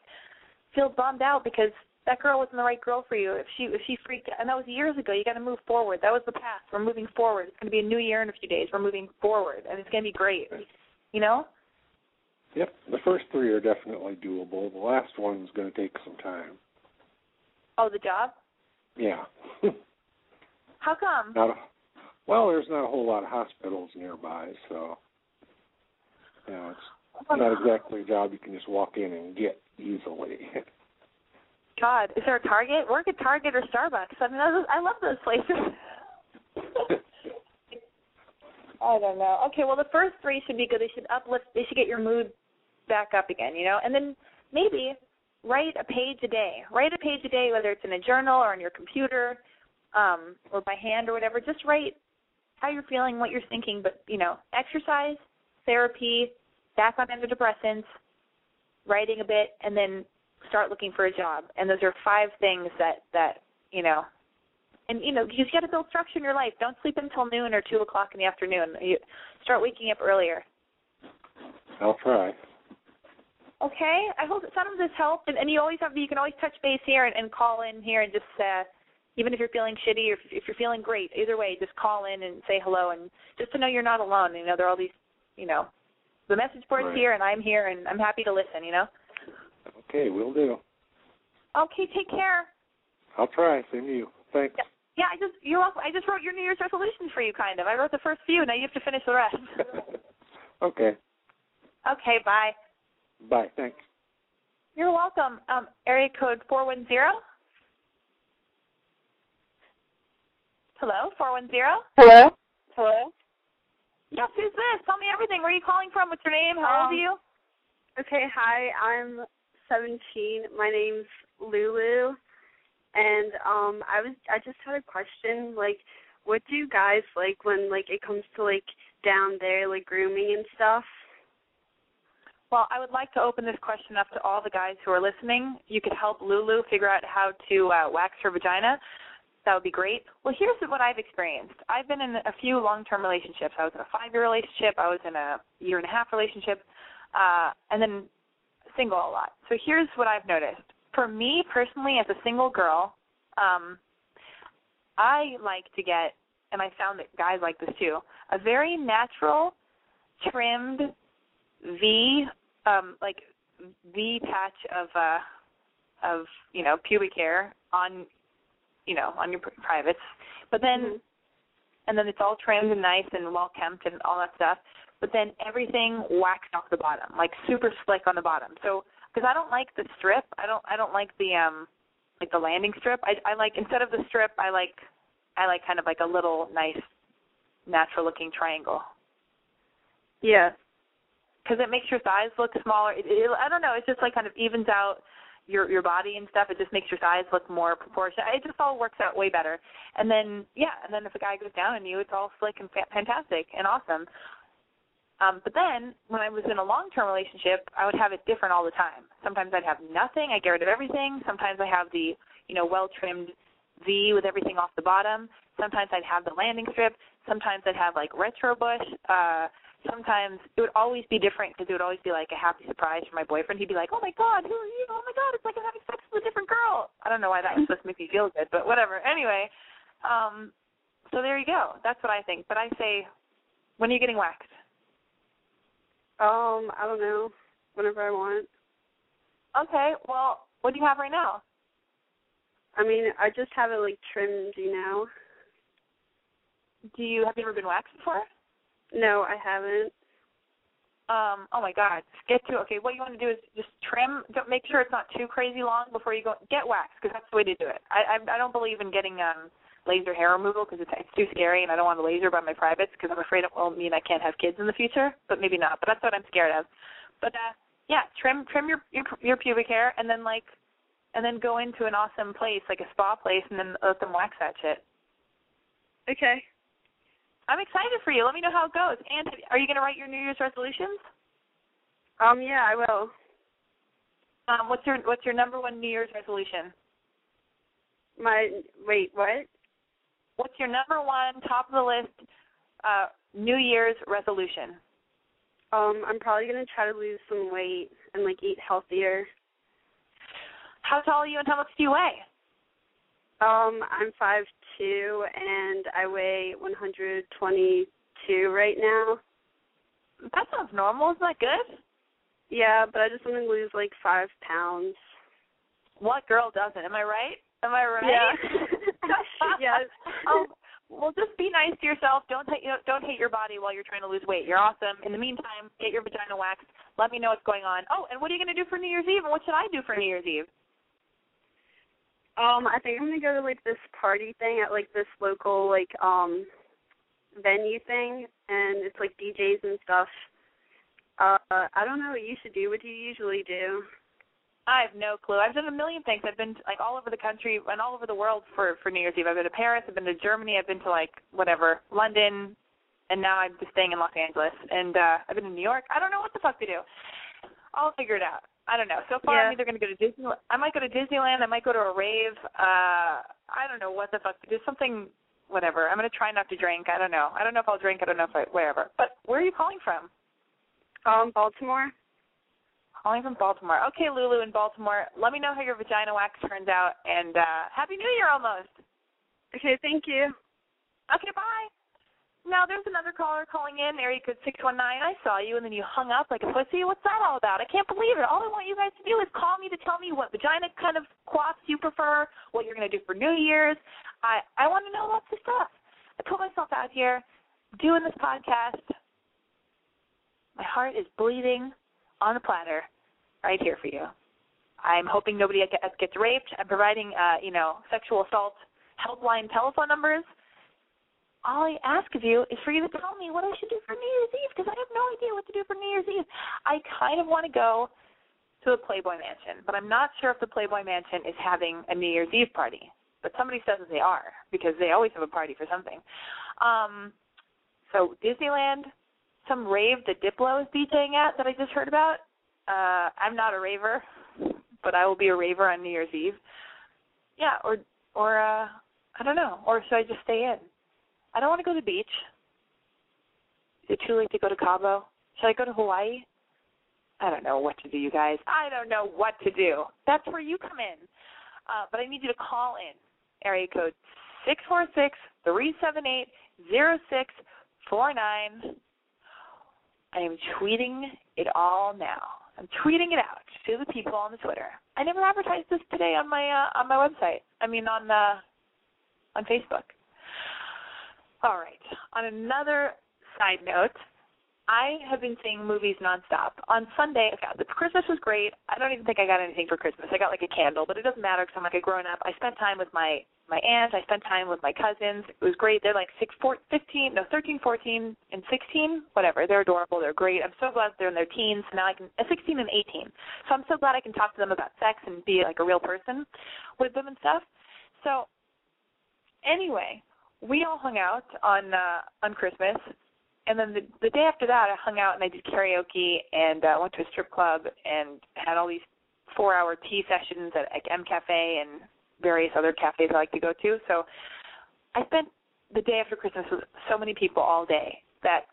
feel bummed out because that girl wasn't the right girl for you. If she if she freaked out, and that was years ago. You got to move forward. That was the past. We're moving forward. It's going to be a new year in a few days. We're moving forward, and it's going to be great. You know? Yep. The first three are definitely doable. The last one's going to take some time. Oh, the job? Yeah. How come? not a, well, there's not a whole lot of hospitals nearby, so You know, it's not exactly a job you can just walk in and get easily. God, is there a Target? Work at Target or Starbucks. I mean, those, I love those places. I don't know. Okay, well, the first three should be good. They should uplift. They should get your mood back up again, you know. And then maybe write a page a day. Write a page a day, whether it's in a journal or on your computer, um, or by hand or whatever. Just write how you're feeling, what you're thinking. But you know, exercise, therapy, back on antidepressants, writing a bit, and then start looking for a job. And those are five things that that you know. And you know, you've got to build structure in your life. Don't sleep until noon or two o'clock in the afternoon. You start waking up earlier. I'll try. Okay, I hope some of this helped. And, and you always have you can always touch base here and, and call in here and just uh, even if you're feeling shitty or if, you're feeling great, either way, just call in and say hello and just to know you're not alone. You know, there are all these, you know, the message board's Right. here and I'm here and I'm happy to listen. You know. Okay, we'll do. Okay, take care. I'll try. Same to you. Thanks. Yeah, I just you're welcome. I just wrote your New Year's resolutions for you, kind of. I wrote the first few. Now you have to finish the rest. okay. okay, bye. Bye. Thanks. You're welcome. Um, area code four one zero. Hello, four one zero. Hello? Hello? Yes, who's this? Tell me everything. Where are you calling from? What's your name? How old Um, are you? Okay, hi, I'm 17. My name's Lulu. And um I was I just had a question like what do guys like when like it comes to like down there like grooming and stuff? Well, I would like to open this question up to all the guys who are listening. You could help Lulu figure out how to uh, wax her vagina. That would be great. Well, here's what I've experienced. I've been in a few long-term relationships. I was in a five-year relationship. I was in a year and a half relationship, uh, and then single a lot. So here's what I've noticed. For me personally, as a single girl, um, I like to get, and I found that guys like this too, a very natural, trimmed V, um, like V patch of uh, of you know pubic hair on, you know, on your privates, but then, Mhm. and then it's all trimmed and nice and well kempt and all that stuff. But then everything waxed off the bottom, like super slick on the bottom. So because I don't like the strip, I don't I don't like the um like the landing strip. I I like instead of the strip, I like I like kind of like a little nice natural looking triangle Yeah. because it makes your thighs look smaller. It, it, I don't know. It just like kind of evens out your your body and stuff. It just makes your thighs look more proportionate. It just all works out way better. And then yeah, and then if a guy goes down on you, it's all slick and fa- fantastic and awesome. Um, but then when I was in a long term relationship, I would have it different all the time. Sometimes I'd have nothing. I get rid of everything. Sometimes I have the you know well trimmed V with everything off the bottom. Sometimes I'd have the landing strip. Sometimes I'd have like retro bush. Uh, sometimes it would always be different because it would always be like a happy surprise for my boyfriend. He'd be like, "Oh my God, who are you? Oh my God, it's like I'm having sex with a different girl." I don't know why that was supposed to make me feel good, but whatever. Anyway, um, so there you go. That's what I think. But I say, when are you getting waxed? Um, I don't know. Whenever I want. Okay, well, what do you have right now? I mean, I just have it like trimmed, you know. Do you have you ever been waxed before? No, I haven't. Um, oh my God, get to okay. What you want to do is just trim. Don't make sure it's not too crazy long before you go get waxed because that's the way to do it. I I, I don't believe in getting um laser hair removal because it's it's too scary and I don't want a laser by my privates because I'm afraid it will mean I can't have kids in the future. But maybe not. But that's what I'm scared of. But uh, yeah, trim trim your your your pubic hair and then like and then go into an awesome place like a spa place and then let them wax that shit. Okay. I'm excited for you. Let me know how it goes. And are you going to write your New Year's resolutions? Um, yeah, I will. Um, what's your what's your number one New Year's resolution? My wait, what? What's your number one top of the list uh, New Year's resolution? Um, I'm probably gonna try to lose some weight and like eat healthier. How tall are you and how much do you weigh? Um, I'm five two and I weigh 122 right now. That sounds normal. Isn't that good? Yeah, but I just want to lose like five pounds. What girl doesn't? Am I right? Am I right? Yeah. Yeah. oh, um, well, just be nice to yourself. Don't hate, you know, don't hate your body while you're trying to lose weight. You're awesome. In the meantime, get your vagina waxed. Let me know what's going on. Oh, and what are you going to do for New Year's Eve? And what should I do for New Year's Eve? Um, I think I'm gonna go to like this party thing at like this local like um venue thing, and it's like DJs and stuff. Uh, I don't know what you should do. What do you usually do? I have no clue. I've done a million things. I've been like all over the country and all over the world for for New Year's Eve. I've been to Paris. I've been to Germany. I've been to like whatever London, and now I'm just staying in Los Angeles. And uh I've been to New York. I don't know what the fuck to do. I'll figure it out. I don't know. So far, Yeah. I'm either going to go to Disney. I might go to Disneyland. I might go to a rave. Uh I don't know what the fuck to do. Something, whatever. I'm going to try not to drink. I don't know. I don't know if I'll drink. I don't know if I wherever. But where are you calling from? Um, Baltimore. Calling from Baltimore. Okay, Lulu in Baltimore. Let me know how your vagina wax turns out, and uh Happy New Year almost. Okay, thank you. Okay, bye. Now there's another caller calling in, area code six one nine. I saw you, and then you hung up like a pussy. What's that all about? I can't believe it. All I want you guys to do is call me to tell me what vagina kind of cloths you prefer, what you're gonna do for New Year's. I I want to know lots of stuff. I put myself out here doing this podcast. My heart is bleeding on a platter right here for you. I'm hoping nobody gets gets raped. I'm providing, uh, you know, sexual assault helpline telephone numbers. All I ask of you is for you to tell me what I should do for New Year's Eve because I have no idea what to do for New Year's Eve. I kind of want to go to a Playboy Mansion, but I'm not sure if the Playboy Mansion is having a New Year's Eve party. But somebody says that they are because they always have a party for something. Um, so Disneyland, some rave that Diplo is DJing at that I just heard about. Uh, I'm not a raver, but I will be a raver on New Year's Eve. Yeah, or or uh, I don't know. Or should I just stay in? I don't want to go to the beach. Is it too late to go to Cabo? Should I go to Hawaii? I don't know what to do, you guys. I don't know what to do. That's where you come in. Uh, but I need you to call in. Area code six four six three seven eight zero six four nine. I am tweeting it all now. I'm tweeting it out to the people on the Twitter. I never advertised this today on my uh, on my website. I mean on uh, on Facebook. All right. On another side note, I have been seeing movies nonstop. On Sunday, okay, the Christmas was great. I don't even think I got anything for Christmas. I got like a candle, but it doesn't matter because I'm like a grown up. I spent time with my my aunt. I spent time with my cousins. It was great. They're like six, four, fifteen, no, thirteen, fourteen, and sixteen. Whatever. They're adorable. They're great. I'm so glad they're in their teens. Now I can, uh, sixteen and eighteen. So I'm so glad I can talk to them about sex and be like a real person with them and stuff. So anyway, we all hung out on uh on Christmas and then the the day after that I hung out and I did karaoke and uh went to a strip club and had all these four hour tea sessions at like M Cafe and various other cafes I like to go to. So I spent the day after Christmas with so many people all day that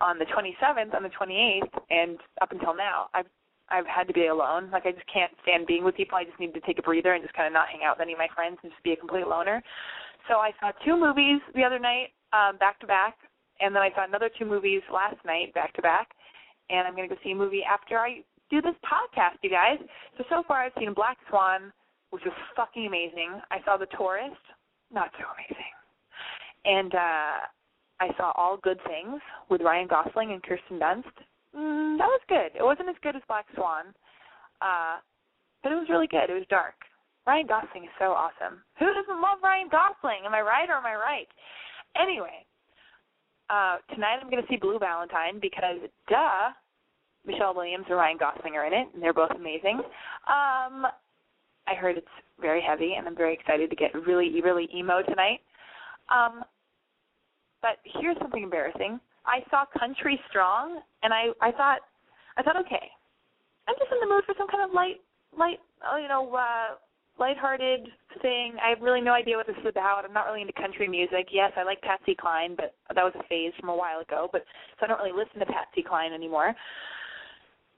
on the 27th, on the 28th, and up until now, I've I've had to be alone. Like I just can't stand being with people. I just need to take a breather and just kind of not hang out with any of my friends and just be a complete loner. So I saw two movies the other night, um, back to back, and then I saw another two movies last night back to back, and I'm gonna go see a movie after I do this podcast, you guys. So so far I've seen Black Swan, which was fucking amazing. I saw The Tourist, not so amazing, and uh I saw All Good Things with Ryan Gosling and Kirsten Dunst. Mm, that was good. It wasn't as good as Black Swan, uh, but it was really good. It was dark. Ryan Gosling is so awesome. Who doesn't love Ryan Gosling? Am I right or am I right? Anyway, uh, tonight I'm going to see Blue Valentine because, duh, Michelle Williams and Ryan Gosling are in it, and they're both amazing. Um, I heard it's very heavy, and I'm very excited to get really, really emo tonight. Um, but here's something embarrassing. I saw Country Strong, and I I thought I thought okay, I'm just in the mood for some kind of light light uh, you know uh lighthearted thing. I have really no idea what this is about. I'm not really into country music. Yes, I like Patsy Cline, but that was a phase from a while ago. But so I don't really listen to Patsy Cline anymore.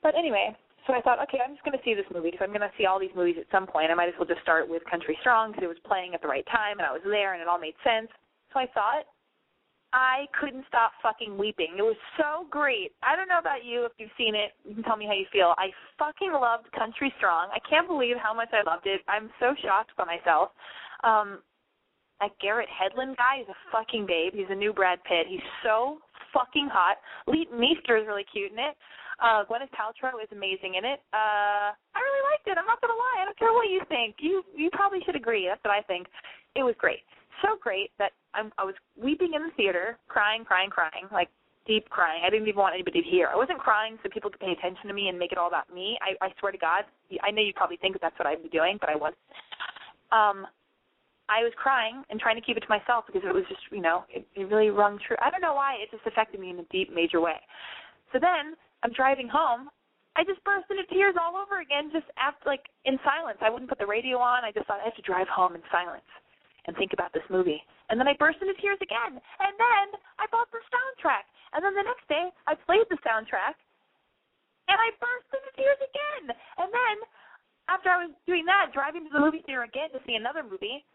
But anyway, so I thought, okay, I'm just going to see this movie because I'm going to see all these movies at some point. I might as well just start with Country Strong because it was playing at the right time and I was there and it all made sense. So I saw it. I couldn't stop fucking weeping. It was so great. I don't know about you if you've seen it. You can tell me how you feel. I fucking loved Country Strong. I can't believe how much I loved it. I'm so shocked by myself. Um that Garrett Hedlund guy is a fucking babe. He's a new Brad Pitt. He's so fucking hot. Leighton Meester is really cute in it. Uh, Gwyneth Paltrow is amazing in it. Uh, I really liked it. I'm not gonna lie. I don't care what you think. You you probably should agree. That's what I think. It was great. So great that I'm, I was weeping in the theater, crying, crying, crying, like deep crying. I didn't even want anybody to hear. I wasn't crying so people could pay attention to me and make it all about me. I, I swear to God, I know you probably think that's what I'd be doing, but I wasn't. Um, I was crying and trying to keep it to myself because it was just, you know, it, it really rung true. I don't know why it just affected me in a deep, major way. So then I'm driving home. I just burst into tears all over again, just after, like in silence. I wouldn't put the radio on. I just thought I have to drive home in silence and think about this movie. And then I burst into tears again. And then I bought the soundtrack. And then the next day I played the soundtrack and I burst into tears again. And then after I was doing that, driving to the movie theater again to see another movie,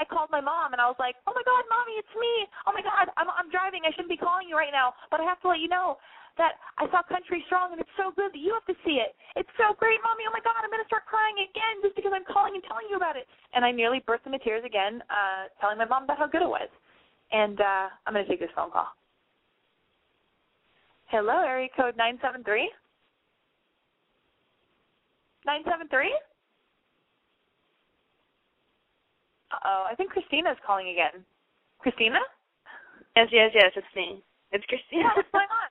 I called my mom and I was like, "Oh my God, mommy, it's me! Oh my God, I'm I'm driving. I shouldn't be calling you right now, but I have to let you know that I saw Country Strong and it's so good that you have to see it. It's so great, mommy. Oh my God, I'm gonna start crying again just because I'm calling and telling you about it." And I nearly burst into tears again, uh, telling my mom about how good it was. And uh, I'm gonna take this phone call. Hello, area code nine seven three. Nine seven three. oh, I think Christina's calling again. Christina? Yes, yes, yes, it's me. It's Christina. What's going on?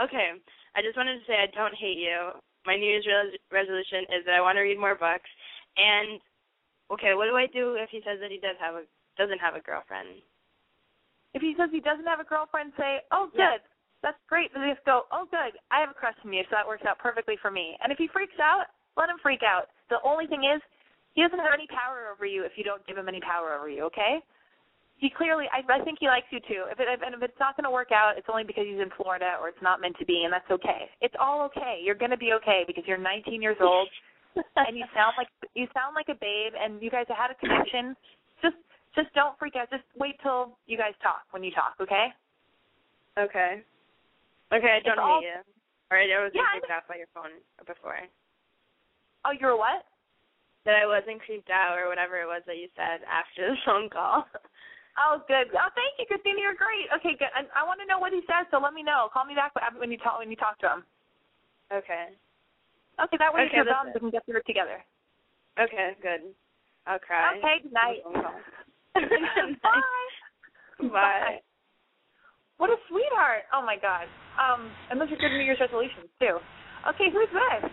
Okay, I just wanted to say I don't hate you. My New Year's res- resolution is that I want to read more books. And okay, what do I do if he says that he does have a doesn't have a girlfriend? If he says he doesn't have a girlfriend, say, "Oh, good, Yeah. that's great." Then just go, "Oh, good, I have a crush on you, so that works out perfectly for me." And if he freaks out, let him freak out. The only thing is, he doesn't have any power over you if you don't give him any power over you. Okay? He clearly, I, I think he likes you too. If it, if, and if it's not going to work out, it's only because he's in Florida or it's not meant to be, and that's okay. It's all okay. You're going to be okay because you're 19 years old and you sound like you sound like a babe, and you guys have had a connection. Just just don't freak out. Just wait till you guys talk when you talk. Okay? Okay. Okay, I don't It's all- hate you. All right, I wasn't Yeah, I creeped out by your phone before. Oh, you're what? That I wasn't creeped out or whatever it was that you said after the phone call. Oh, good. Oh, thank you, Christina. You're great. Okay, good. I, I want to know what he says, so let me know. Call me back when you talk when you talk to him. okay. Okay, that way Okay, you're done, we can get through it together. Okay, good. I'll cry. Okay, good night. Phone. Bye. Bye. What a sweetheart. Oh my God. Um, and those are good New Year's resolutions too. Okay, who's this?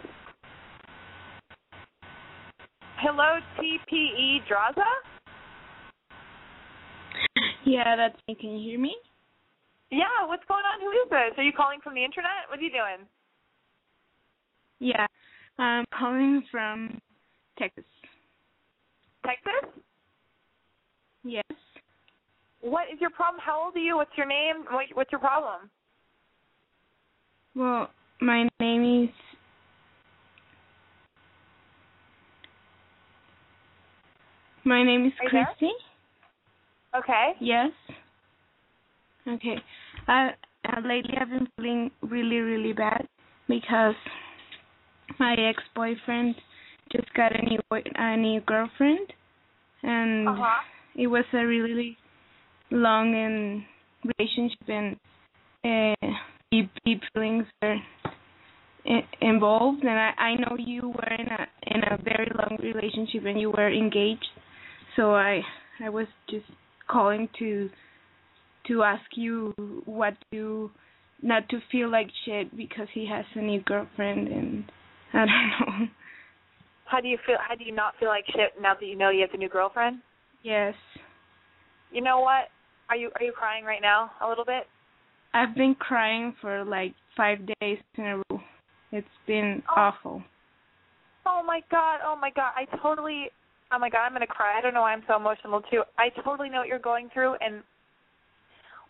Hello, TPE Draza. Yeah, that's me. Can you hear me? Yeah, what's going on? Who is this? Are you calling from the internet? What are you doing? Yeah, I'm calling from Texas. Texas? Yes. What is your problem? How old are you? What's your name? What, what's your problem? Well, my name is. My name is there? Okay. Yes. Okay. Uh, uh, lately I've been feeling really, really bad because my ex-boyfriend just got a new boy- a new girlfriend, and Uh huh. it was a really long and relationship and uh, deep, deep feelings were involved. And I, I know you were in a in a very long relationship and you were engaged, so I I was just calling to to ask you what to not to feel like shit because he has a new girlfriend and I don't know. How do you feel? How do you not feel like shit now that you know you have a new girlfriend? Yes. You know what? Are you are you crying right now? A little bit. I've been crying for like five days in a row. It's been Oh. awful. Oh my god. Oh my god. I totally. Oh my god. I'm gonna cry. I don't know why I'm so emotional too. I totally know what you're going through. And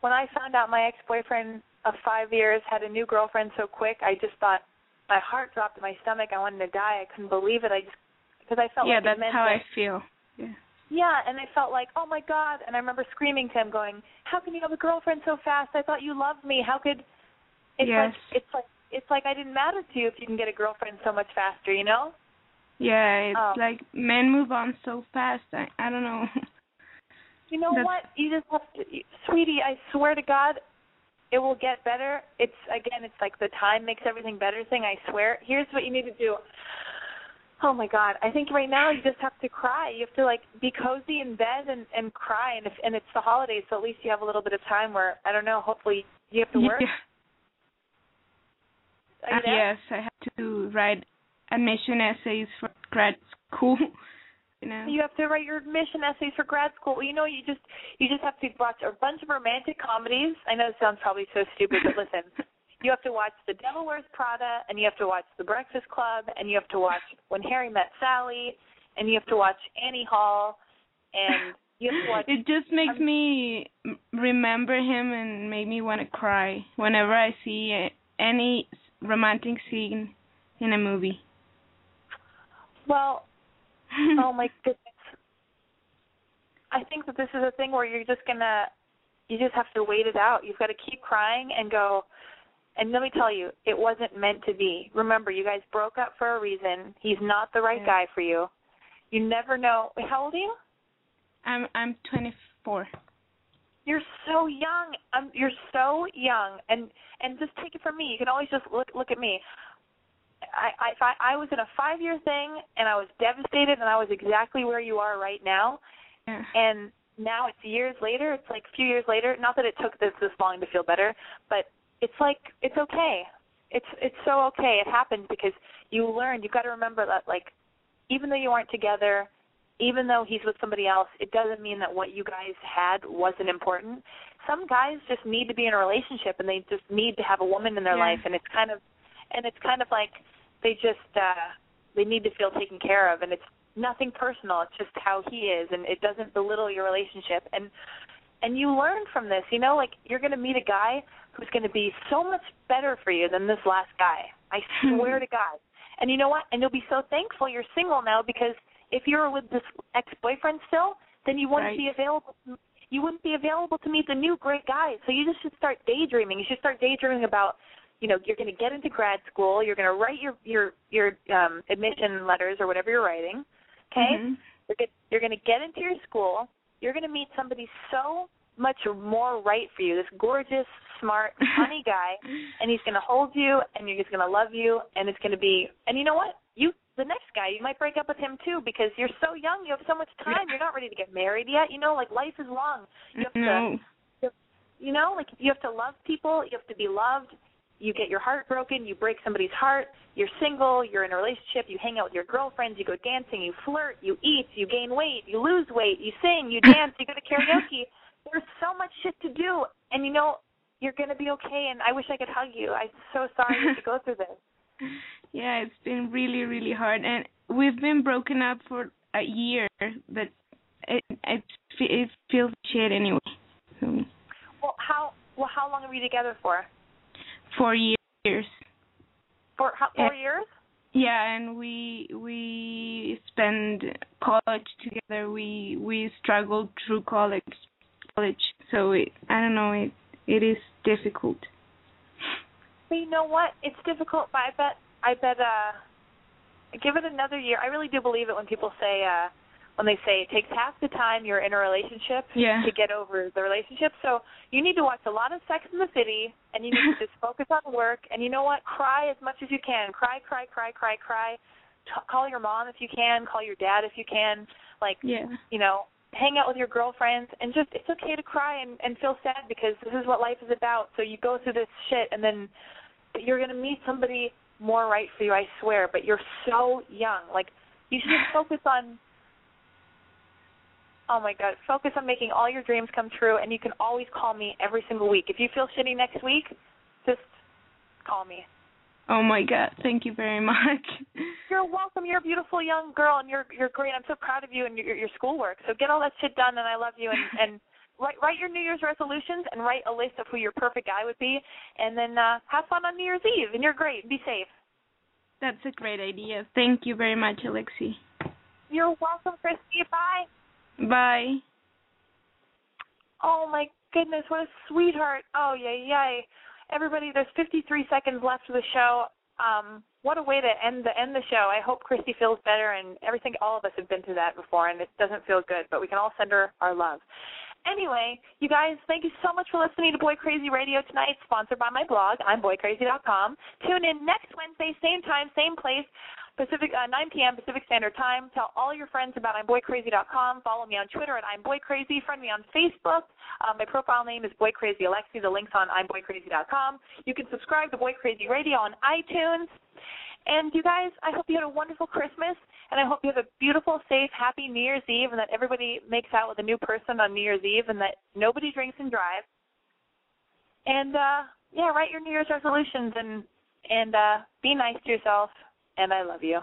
when I found out my ex-boyfriend of five years had a new girlfriend so quick, I just thought my heart dropped in my stomach. I wanted to die. I couldn't believe it. I just because I felt yeah, like it that's meant how that, I feel. Yeah. Yeah, and I felt like, oh my god! And I remember screaming to him, going, "How can you have a girlfriend so fast? I thought you loved me. How could?" It's Yes. like it's like it's like I didn't matter to you if you can get a girlfriend so much faster, you know? Yeah, it's Oh. like men move on so fast. I I don't know. You know That's- what? You just have to, sweetie. I swear to God, it will get better. It's again, it's like the time makes everything better thing. I swear. Here's what you need to do. Oh my God! I think right now you just have to cry. You have to like be cozy in bed and and cry. And if and it's the holidays, so at least you have a little bit of time where I don't know. Hopefully you have to work. Yeah. Uh, yes, I have to write admission essays for grad school. You know. You have to write your admission essays for grad school. Well, you know, you just you just have to watch a bunch of romantic comedies. I know it sounds probably so stupid, but listen, you have to watch The Devil Wears Prada, and you have to watch The Breakfast Club, and you have to watch When Harry Met Sally, and you have to watch Annie Hall, and you have to watch. It just makes um, me remember him and make me want to cry whenever I see any romantic scene in a movie. Well, oh my goodness. I think that this is a thing where you're just gonna you just have to wait it out. You've got to keep crying and go and let me tell you, it wasn't meant to be. Remember, you guys broke up for a reason. He's not the right Yeah. guy for you. You never know. How old are you? I'm I'm 24. You're so young. Um, you're so young, and and just take it from me. You can always just look look at me. I I if I, I was in a five year thing, and I was devastated, and I was exactly where you are right now. Yeah. And now it's years later. It's like a few years later. Not that it took this this long to feel better, but it's like it's okay. It's it's so okay. It happened because you learned. You've got to remember that like even though you aren't together, even though he's with somebody else, it doesn't mean that what you guys had wasn't important. Some guys just need to be in a relationship and they just need to have a woman in their Yeah. life and it's kind of and it's kind of like they just uh they need to feel taken care of and it's nothing personal, it's just how he is and it doesn't belittle your relationship and and you learn from this, you know, like you're gonna meet a guy who's gonna be so much better for you than this last guy. I swear to God. And you know what? And you'll be so thankful you're single now because if you were with this ex-boyfriend still, then you wouldn't Right. be available. You wouldn't be available to meet the new great guy. So you just should start daydreaming. You should start daydreaming about, you know, you're going to get into grad school. You're going to write your your your um, admission letters or whatever you're writing. Okay. Mhm. You're get, you're going to get into your school. You're going to meet somebody so much more right for you. This gorgeous, smart, funny guy, and he's going to hold you, and you're just going to love you, and it's going to be. And you know what? You, the next guy, you might break up with him too because you're so young. You have so much time. You're not ready to get married yet. You know, like life is long. You have to, No. you know, like you have to love people. You have to be loved. You get your heart broken. You break somebody's heart. You're single. You're in a relationship. You hang out with your girlfriends. You go dancing. You flirt. You eat. You gain weight. You lose weight. You sing. You dance. You go to karaoke. There's so much shit to do, and you know you're gonna be okay. And I wish I could hug you. I'm so sorry you to go through this. Yeah, it's been really, really hard, and we've been broken up for a year, but it it it feels shit anyway. So Well, how well how long are we together for? Four years. For how, four years? Yeah, and we we spend college together. We we struggled through college, college. So it, I don't know. It it is difficult. But you know what? It's difficult, but I bet I bet uh give it another year. I really do believe it when people say uh when they say it takes half the time you're in a relationship Yeah. to get over the relationship. So you need to watch a lot of Sex in the City and you need to just focus on work and you know what? Cry as much as you can. Cry, cry, cry, cry, cry. T- call your mom if you can, call your dad if you can. Like Yeah. you know, hang out with your girlfriends and just it's okay to cry and, and feel sad because this is what life is about. So you go through this shit and then you're gonna meet somebody more right for you, I swear, but you're so young. Like you should focus on Oh my god, focus on making all your dreams come true and you can always call me every single week. If you feel shitty next week, just call me. Oh my God! Thank you very much. You're welcome. You're a beautiful young girl, and you're you're great. I'm so proud of you and your your schoolwork. So get all that shit done, and I love you. And and write write your New Year's resolutions and write a list of who your perfect guy would be, and then uh have fun on New Year's Eve. And you're great. Be safe. That's a great idea. Thank you very much, Alexi. You're welcome, Christy. Bye. Bye. Oh my goodness, what a sweetheart. Oh yay yay. Everybody, there's 53 seconds left of the show. Um, what a way to end the end the show. I hope Christy feels better and everything. All of us have been through that before, and it doesn't feel good, but we can all send her our love. Anyway, you guys, thank you so much for listening to Boy Crazy Radio tonight, sponsored by my blog. I'm boycrazy.com. Tune in next Wednesday, same time, same place. Pacific uh, 9 p.m. Pacific Standard Time. Tell all your friends about I'mBoyCrazy.com. Follow me on Twitter at I'mBoyCrazy. Friend me on Facebook. Uh, my profile name is Boy Crazy Alexi. The link's on I'mBoyCrazy.com. You can subscribe to Boy Crazy Radio on iTunes. And you guys, I hope you had a wonderful Christmas, and I hope you have a beautiful, safe, happy New Year's Eve, and that everybody makes out with a new person on New Year's Eve, and that nobody drinks and drives. And uh yeah, write your New Year's resolutions and and uh be nice to yourself. And I love you.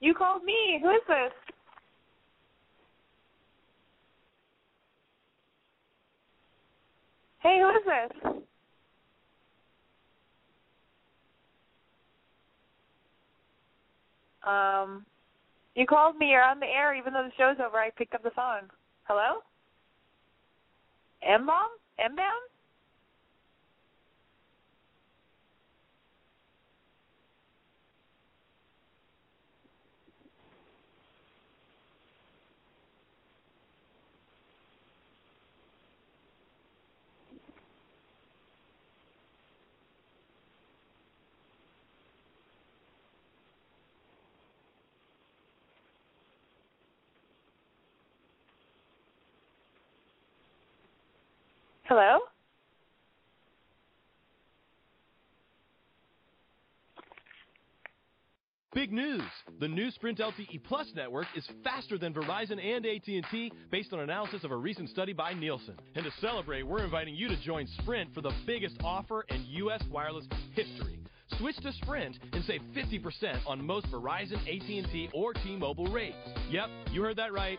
You called me. Who is this? Hey, who is this? Um, you called me. You're on the air, even though the show's over. I picked up the phone. Hello? M bomb? M bomb? Hello? Big news! The new Sprint LTE Plus network is faster than Verizon and AT&T based on analysis of a recent study by Nielsen. And to celebrate, we're inviting you to join Sprint for the biggest offer in U.S. wireless history. Switch to Sprint and save 50% on most Verizon, AT&T, or T-Mobile rates. Yep, you heard that right.